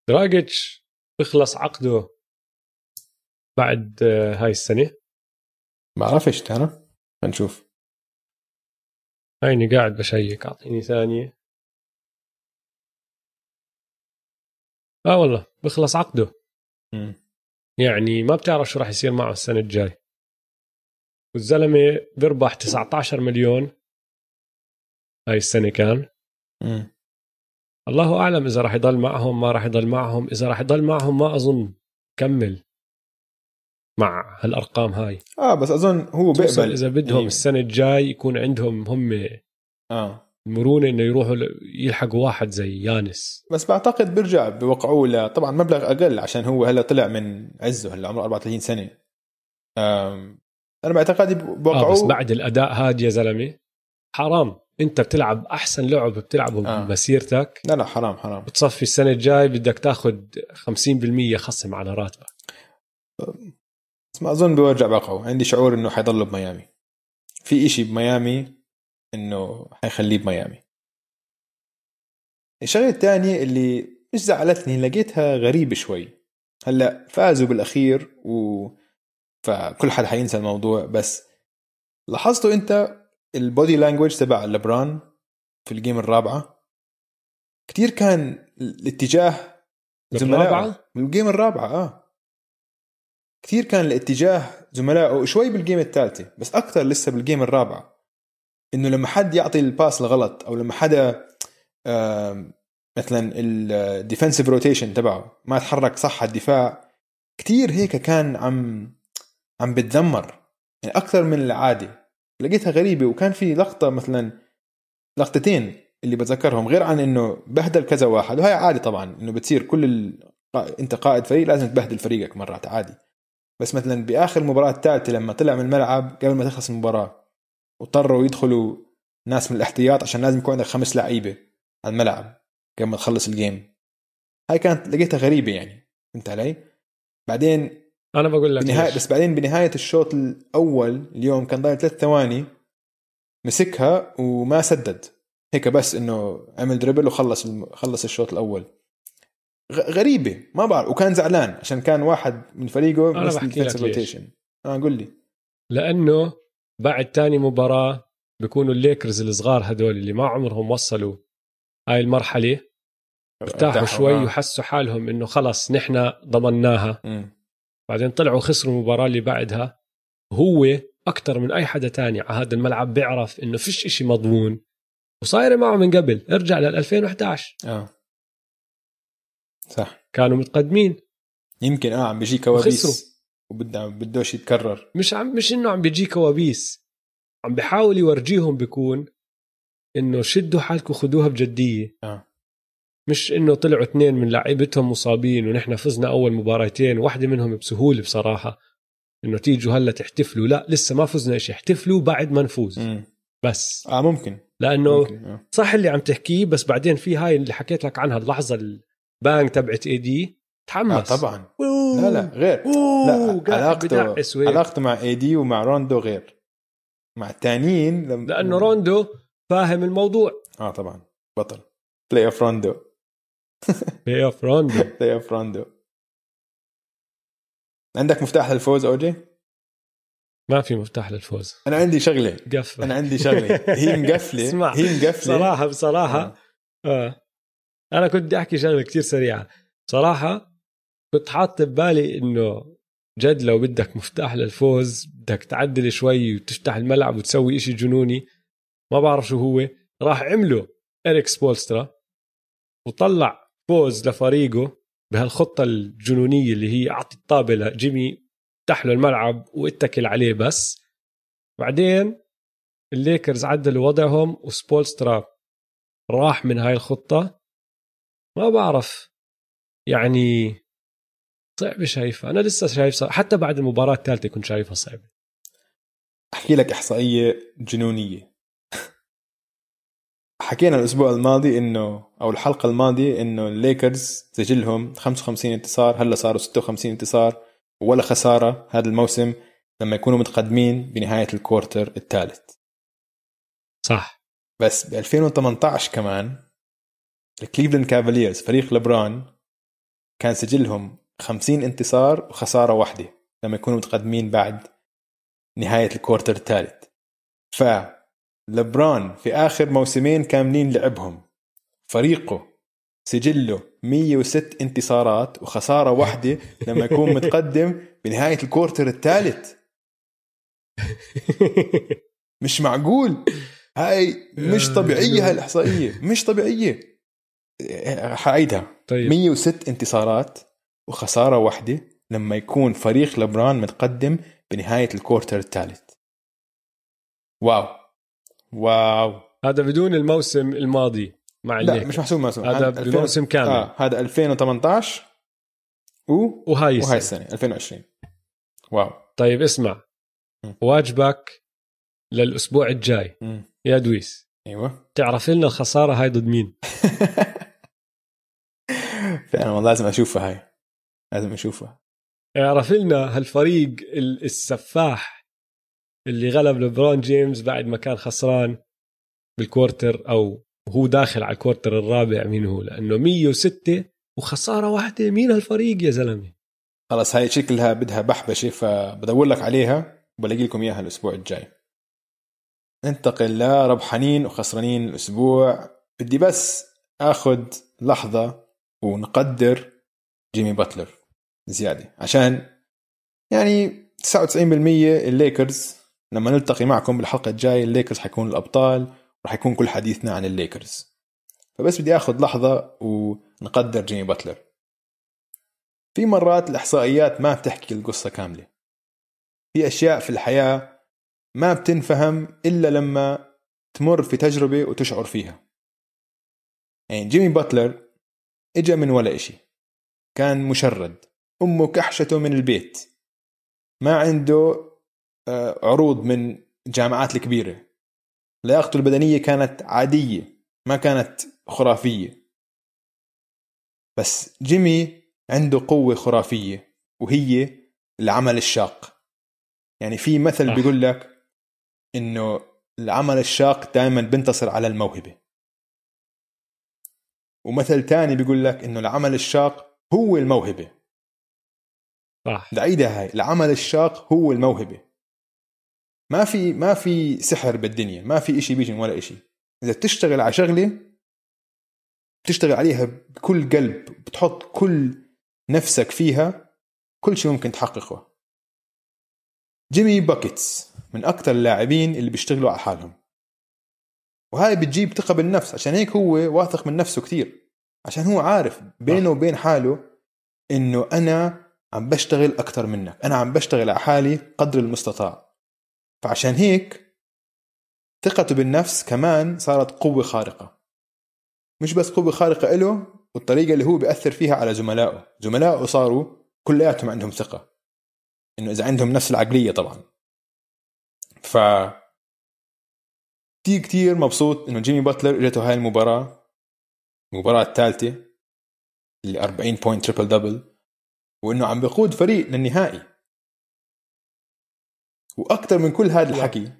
دراجيتش بخلص عقده بعد آه، هاي السنة. بعرفش ترى نشوف. هيني قاعد بشيك أعطيني ثانية. آه والله بخلص عقده. مم. يعني ما بتعرف شو راح يصير معه السنة الجاي. والزلمة بيربح 19 مليون. هاي السنة كان مم. الله أعلم إذا راح يضل معهم ما راح يضل معهم. إذا راح يضل معهم ما أظن. كمل. مع هالأرقام هاي. آه بس أظن هو بيقبل. إذا بدهم يعني- السنة الجاي يكون عندهم هم. آه. المرونه إنه يروحوا يلحقوا واحد زي يانس. بس بعتقد بيرجع بوقعوه ل طبعا مبلغ أقل عشان هو هلا طلع من عزه هلا عمره 34 سنة. أنا باعتقادي آه بوقعوه بس بعد الأداء هاد يا زلمة حرام. أنت بتلعب أحسن لعب بتلعبه آه. بمسيرتك. لا لا حرام حرام. بتصفي السنة الجاي بدك تاخذ 50% خصم على راتبك. بس ما أظن بيرجع بوقعه عندي شعور إنه حيضل بميامي. في إشي بميامي إنه حيخليه بميامي. الشغلة الثانية اللي مش زعلتني لقيتها غريبة شوي. هلأ فازوا بالأخير و فكل حد حينسى الموضوع بس لاحظتوا أنت ال body language تبع لبران في ال game الرابعة؟ كتير كان الاتجاه زملائه؟ بال game الرابعة آه. كثير كان الاتجاه زملائه شوي بال game الثالثة بس أكثر لسه بال game الرابعة. إنه لما حد يعطي ال pass الغلط أو لما حدا مثلا ال defensive rotation تبعه ما تحرك صح الدفاع كثير هيك كان عم عم بتذمر. يعني أكثر من العادة. لقيتها غريبة وكان في لقطة مثلا لقطتين اللي بتذكرهم غير عن إنه بهدل كذا واحد. وهي عادي طبعا إنه بتصير كل ال... أنت قائد فريق لازم تبهدل فريقك مرات عادي. بس مثلا بآخر المباراه الثالثة لما طلع من الملعب قبل ما تخلص المباراة واضطروا يدخلوا ناس من الاحتياط عشان لازم يكون عندك خمس لعيبة على الملعب قبل ما تخلص الجيم هاي كانت لقيتها غريبة يعني فهمت علي؟ بعدين أنا بقول لك بنهاية. بس بعدين بنهاية الشوط الأول اليوم كان ضايل ثلاث ثواني مسكها وما سدد هيك بس إنه عمل دربل وخلص. خلص الشوط الأول غ... غريبة ما بعرف وكان زعلان عشان كان واحد من فريقه بس بحكي لك ليش. آه قول لي لأنه بعد تاني مباراة بيكونوا الليكرز الصغار هدول اللي ما عمرهم وصلوا هاي المرحلة ارتاحوا شوي آه. وحسوا حالهم إنه خلص نحن ضمناها. مم. بعدين طلعوا خسروا المباراة اللي بعدها. هو أكثر من أي حدا تاني على هذا الملعب بيعرف إنه فيش إشي مضمون. وصايره معه من قبل ارجع لل 2011 آه. صح. كانوا متقدمين. يمكن آه عم بيجي كوابيس. وبده بدوش يتكرر. مش عم مش إنه عم بيجي كوابيس. عم بحاول يورجيهم بيكون إنه شدوا حالكم خدوها بجدية. آه. مش إنه طلعوا اثنين من لعيبتهم مصابين ونحن فزنا أول مباراتين واحدة منهم بسهولة بصراحة. إنه تيجوا هلأ تحتفلوا. لا لسه ما فزنا شيء احتفلوا بعد ما نفوز. مم. بس. آه ممكن. لأنه ممكن آه. صح اللي عم تحكيه بس بعدين في هاي اللي حكيت لك عنها اللحظة ال bang تبعت اي دي تحمس آه طبعا. لا لا غير. لا لا علاقته علاقته مع اي دي ومع روندو غير. مع الثانيين لم... لأنه روندو فاهم الموضوع. آه طبعا. بطل. playoff روندو playoff روندو playoff روندو عندك مفتاح للفوز اوجي؟ ما في مفتاح للفوز. أنا عندي شغلة. قفل. أنا عندي شغلة. هي مقفلة. <laughs> اسمع، هي مقفلة. صراحة بصراحة. آه. آه. أنا كنت بدي أحكي شغلة كتير سريعة. صراحة كنت حاط ببالي إنه جد لو بدك مفتاح للفوز بدك تعدل شوي وتفتح الملعب وتسوي إشي جنوني ما بعرف شو هو راح عمله إريك سبولسترا وطلع فوز لفريقه بهالخطة الجنونية اللي هي أعطي الطابة لجيمي افتح له الملعب واتكل عليه بس. بعدين الليكرز عدلوا وضعهم وسبولسترا راح من هاي الخطة. ما بعرف يعني صعبة شايفها. أنا لسه شايف صعب. حتى بعد المباراة الثالثة كنت شايفها صعبة أحكي لك إحصائية جنونية. <laughs> حكينا الأسبوع الماضي إنه أو الحلقة الماضية إنه الليكرز سجلهم 55 انتصار هلا صاروا 56 انتصار ولا خسارة هذا الموسم لما يكونوا متقدمين بنهاية ال quarter الثالث. صح. بس ب 2018 كمان الكليفلاند كافاليرز فريق لبران كان سجلهم 50 انتصار وخسارة واحدة لما يكونوا متقدمين بعد نهاية ال quarter الثالث. ف لبران في آخر موسمين كاملين لعبهم. فريقه سجله 106 انتصارات وخسارة واحدة لما يكون متقدم بنهاية ال quarter الثالث. مش معقول. هاي مش طبيعية هاي الاحصائيه مش طبيعية. حاعيدها طيب. 106 انتصارات وخسارة واحدة لما يكون فريق لبران متقدم بنهاية الكورتر الثالث. واو. واو. هذا بدون الموسم الماضي مع لا مش محسوب موسم هذا بموسم كامل. آه هذا 2018 و وهاي وهاي السنة. السنة 2020 wow. طيب اسمع. واجبك للأسبوع الجاي. مم. يا دويس. أيوه. تعرف لنا الخسارة هاي ضد مين؟ <laughs> فعلا والله لازم أشوفها هاي. لازم اشوفها اعرف لنا هالفريق ال- السفاح اللي غلب لبرون جيمس بعد ما كان خسران بال quarter أو هو داخل على ال quarter الرابع مين هو لأنه 106 وخسارة واحدة مين هالفريق يا زلمة. خلاص هاي شكلها بدها بحبشه فبدور لك عليها وبلاقي لكم إياها الأسبوع الجاي. ننتقل لربحانين وخسرانين الأسبوع. بدي بس آخذ لحظة ونقدر جيمي باتلر زيادة. عشان يعني 99% الليكرز لما نلتقي معكم بالحلقة الجاية الليكرز حيكون الأبطال راح يكون كل حديثنا عن الليكرز. فبس بدي آخذ لحظة ونقدر جيمي باتلر. في مرات الإحصائيات ما بتحكي القصة كاملة. في أشياء في الحياة ما بتنفهم إلا لما تمر في تجربة وتشعر فيها. يعني جيمي باتلر إجا من ولا إشي. كان مشرد. امه كحشته من البيت. ما عنده آه، عروض من الجامعات الكبيرة. لياقته البدنية كانت عادية ما كانت خرافية. بس جيمي عنده قوة خرافية وهي العمل الشاق. يعني في مثل. بيقول لك إنه العمل الشاق دائما بينتصر على الموهبة. ومثل تاني بيقول لك إنه العمل الشاق هو الموهبة. صح. اعيدها هاي العمل الشاق هو الموهبة. ما في ما في سحر بالدنيا ما في إشي بيجي من ولا إشي. إذا بتشتغل على شغلة بتشتغل عليها بكل قلب بتحط كل نفسك فيها كل شيء ممكن تحققه. جيمي باكيتس من أكثر اللاعبين اللي بيشتغلوا على حالهم. وهاي بتجيب ثقة بالنفس عشان هيك هو واثق من نفسه كثير عشان هو عارف بينه وبين حاله إنه أنا عم بشتغل أكثر منك. أنا عم بشتغل على حالي قدر المستطاع. فعشان هيك ثقته بالنفس كمان صارت قوة خارقة. مش بس قوة خارقة له والطريقة اللي هو بيأثر فيها على زملائه. زملائه صاروا كلياتهم عندهم ثقة. إنه إذا عندهم نفس العقلية طبعا. ف كتير كتير مبسوط إنه جيمي باتلر اجته هاي المباراة. المباراة الثالثة اللي 40 point triple double وإنه عم بيقود فريق للنهائي. وأكثر من كل هذا الحكي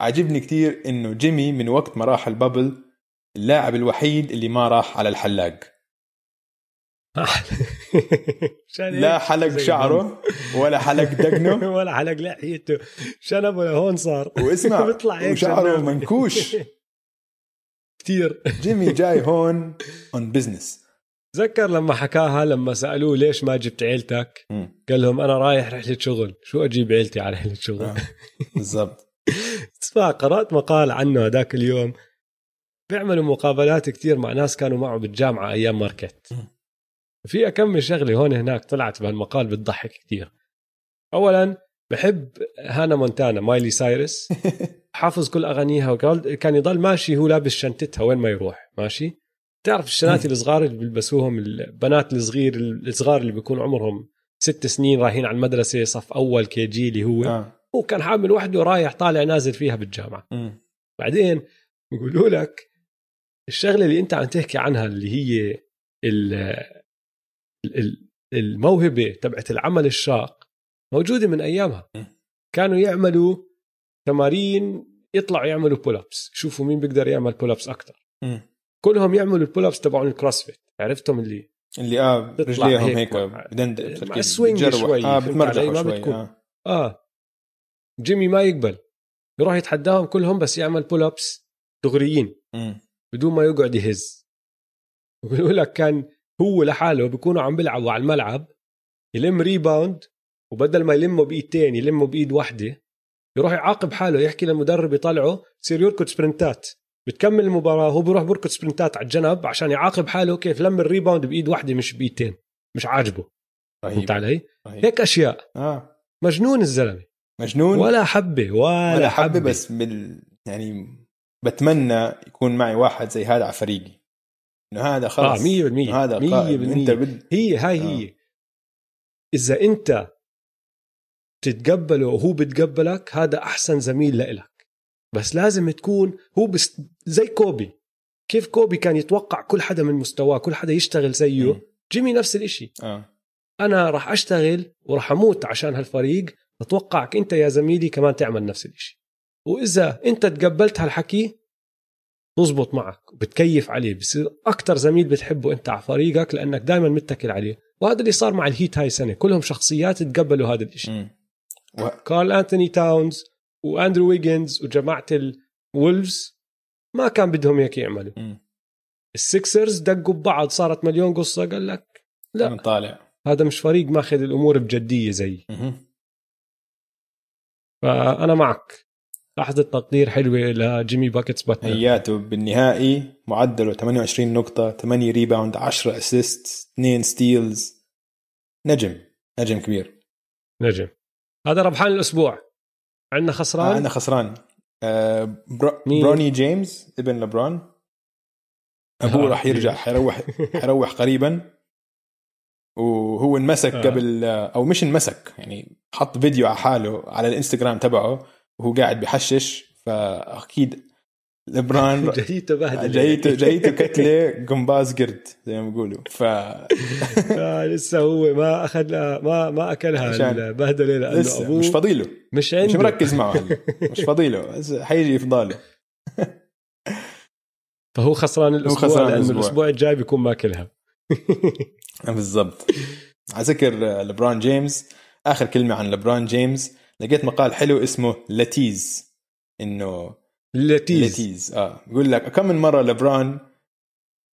عاجبني كتير إنه جيمي من وقت ما راح ال bubble اللاعب الوحيد اللي ما راح على الحلاق. <laughs> لا حلق شعره ولا حلق دقنه. <laughs> ولا حلق لحيته. شنبه لهون صار. واسمع <laughs> وشعره. منكوش. كثير جيمي جاي هون on business تذكر لما حكاها لما سألوه ليش ما جبت عيلتك؟ قال لهم أنا رايح رحلة شغل. شو أجيب عيلتي على رحلة شغل؟ بالضبط. <laughs> اسمع قرأت مقال عنه هذاك اليوم. بيعملوا مقابلات كتير مع ناس كانوا معه بالجامعة أيام Marquette. في اكمل شغلة هون هناك طلعت بهالمقال بتضحك كتير. اولا بحب هانا مونتانا مايلي سايرس. <laughs> حافظ كل أغانيها وقال كان يضل ماشي هو لابس شنطتها وين ما يروح ماشي تعرف الشنات الصغار اللي بيلبسوهم البنات الصغير الصغار اللي بيكون عمرهم ست سنين رايحين على المدرسة صف أول KG اللي هو آه. هو كان حامل وحده رايح طالع نازل فيها بالجامعة مم. بعدين يقولوا لك الشغلة اللي انت عم تحكي عنها اللي هي ال- ال- الموهبة تبعت العمل الشاق موجودة من أيامها م. كانوا يعملوا تمارين يطلعوا يعملوا pull ups يشوفوا مين بيقدر يعمل pull ups أكثر. كلهم يعملوا ال pull ups تبعون ال CrossFit عرفتهم اللي اللي آه رجليهم هيك بدند مع. ال swing. شوي، آه بتمرجحوا؟ ما شوي بتكون. آه. آه جيمي ما يقبل يروح يتحداهم كلهم بس يعمل pull ups دغريين. بدون ما يقعد يهز وبيقول لك كان هو لحاله بيكونوا عم بيلعبوا على الملعب يلم rebound وبدل ما يلمه بإيدتين يلمه بإيد واحدة يروح يعاقب حاله يحكي للمدرب يطلعه يصير يركض سبرنتات. بتكمل المباراة هو بيروح بركض سبرنتات على الجنب عشان يعاقب حاله كيف لم ال rebound بإيد واحدة مش بإيدتين مش عاجبه. فهمت علي؟ رهيب. هيك أشياء. آه. مجنون الزلمة. مجنون؟ ولا حبة ولا, ولا حبة بس بال يعني بتمنى يكون معي واحد زي هذا على فريقي. إنه هذا خلص. آه 100% إنه هذا قائد 100% إنت بد هي هاي آه. هي. إذا أنت تتقبله وهو بتقبلك هذا أحسن زميل لإلك. بس لازم تكون هو بس زي كوبي. كيف كوبي كان يتوقع كل حدا من مستواه كل حدا يشتغل زيه؟ مم. جيمي نفس الإشي. آه. أنا راح أشتغل وراح أموت عشان هالفريق. أتوقعك أنت يا زميلي كمان تعمل نفس الإشي. وإذا أنت تقبلت هالحكي بزبط معك وبتكيف عليه. بصير أكثر زميل بتحبه أنت على فريقك لأنك دائما متكل عليه. وهذا اللي صار مع الهيت هاي السنة كلهم شخصيات تقبلوا هذا الإشي. كارل أنتوني تاونز وأندرو ويجنز وجماعة الولفز ما كان بدهم هيك يعملوا. السكسرز دقوا ببعض صارت مليون قصة قال لك لا. طالع. هذا مش فريق ماخذ الأمور بجدية زي. فأنا معك. لحظة تقدير حلوة لجيمي buckets باتلر هياته بالنهائي معدله 28 نقطة 8 rebound 10 assist 2 steals نجم. نجم كبير. نجم. هذا ربحان الأسبوع. عندنا آه خسران؟ أنا خسران. آه برو... بروني جيمس ابن لبرون. أبوه آه. راح يرجع حيروح حيروح قريبا. وهو انمسك آه. قبل أو مش انمسك يعني حط فيديو على حاله على الإنستغرام تبعه وهو قاعد بحشش. فأكيد لبران <laughs> جايته بهدله جايته جايته كتلة قنباز قرد زي ما بيقولوا. ف <laughs> آه لسه هو ما اخذ ما ما أكلها البهدله لأنه لسه أبوه مش فاضي له مش عنده. مش مركز معه <laughs> مش فاضي له بس حيجي يفضاله. فهو خسران الأسبوع خسران لأنه الأسبوع. الأسبوع الجاي بيكون ماكلها. بالضبط. على ذكر لبران جيمس آخر كلمة عن لبران جيمس لقيت مقال حلو اسمه LeTease إنه LeTease. LeTease. آه. بيقول لك كم من مرة لبران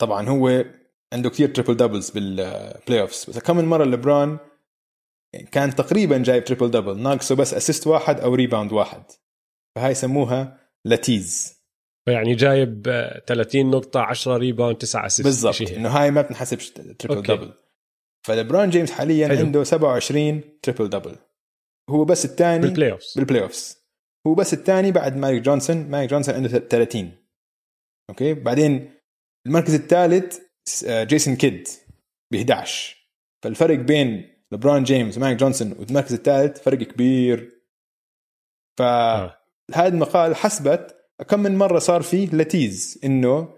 طبعا هو عنده كثير triple doubles بال playoffs بس كم من مرة لبران كان تقريبا جايب triple double ناقصه بس assist واحد أو rebound واحد. فهاي يسموها لتيز. يعني جايب آه، 30 نقطة 10 rebound 9 assist بالضبط. إنه هاي ما بتنحسبش triple okay. double فلبران جيمس حاليا حلو. عنده 27 triple double هو بس الثاني بال playoffs بال playoffs هو بس الثاني بعد ماجيك جونسون. ماجيك جونسون عنده 30 okay؟ بعدين المركز الثالث آه، جيسون كيد ب 11 فالفرق بين لبران جيمس وماجيك جونسون والمركز الثالث فرق كبير. فهذا آه. المقال حسبت كم من مرة صار فيه لتيز إنه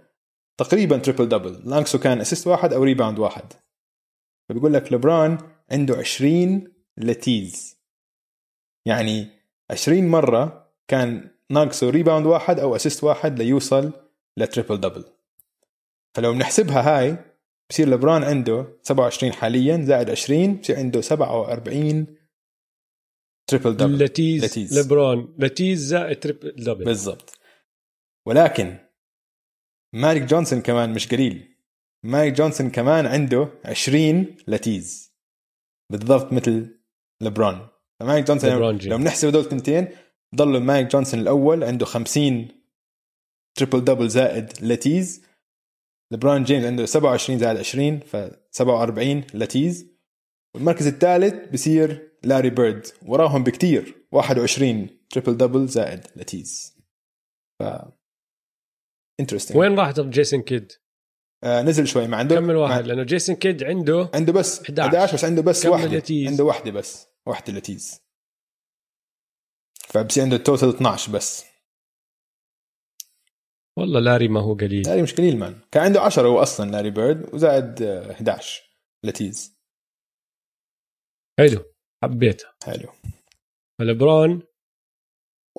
تقريبا triple double ناقصه كان assist واحد أو rebound واحد. فبيقول لك لبران عنده 20 لتيز يعني 20 مرة كان ناقصه rebound واحد أو assist واحد ليوصل ل triple double فلو بنحسبها هاي بصير لبران عنده 27 حاليا زائد 20 بصير عنده 47 triple double لتيز, لتيز. لبرون لتيز زائد triple double بالضبط. ولكن ماجيك جونسون كمان مش قليل. ماجيك جونسون كمان عنده 20 لتيز. بالضبط مثل لبرون فماجيك جونسون لو, بنحسب هدول التنتين ضل ماجيك جونسون الأول عنده 50 triple double زائد لتيز لبرون جيمس عنده 27 زائد 20 ف 47 لتيز والمركز الثالث بصير لاري بيرد. وراهم بكتير 21 triple double زائد لتيز ف interesting وين راح جيسون كيد؟ آه نزل شوي ما عنده كمل واحد ما لأنه جيسون كيد عنده عنده بس 11. 11 بس عنده بس واحدة. عنده واحدة بس. واحدة لتيز فبصير عنده total 12 بس. والله لاري ما هو قليل. لاري مش قليل man. كان عنده 10 هو أصلا لاري بيرد وزائد آه، 11 لتيز حلو. حبيتها حلو. فلبرون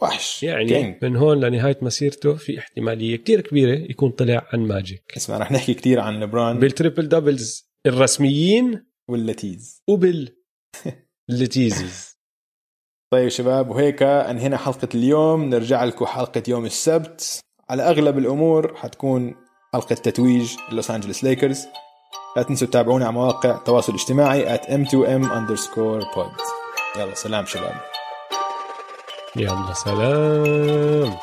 وحش. يعني king. من هون لنهاية مسيرته في احتمالية كتير كبيرة يكون طلع عن ماجيك. اسمع رح نحكي كثير عن لبران بال triple doubles الرسميين واللتيز <laughs> وباللتيزز طيب شباب وهيك انهينا حلقة اليوم. نرجع لكم حلقة يوم السبت. على أغلب الأمور حتكون حلقة تتويج لوس أنجلوس ليكرز. لا تنسوا تتابعونا على مواقع التواصل الاجتماعي at m2m underscore pod. يلا سلام شباب. يلا سلام.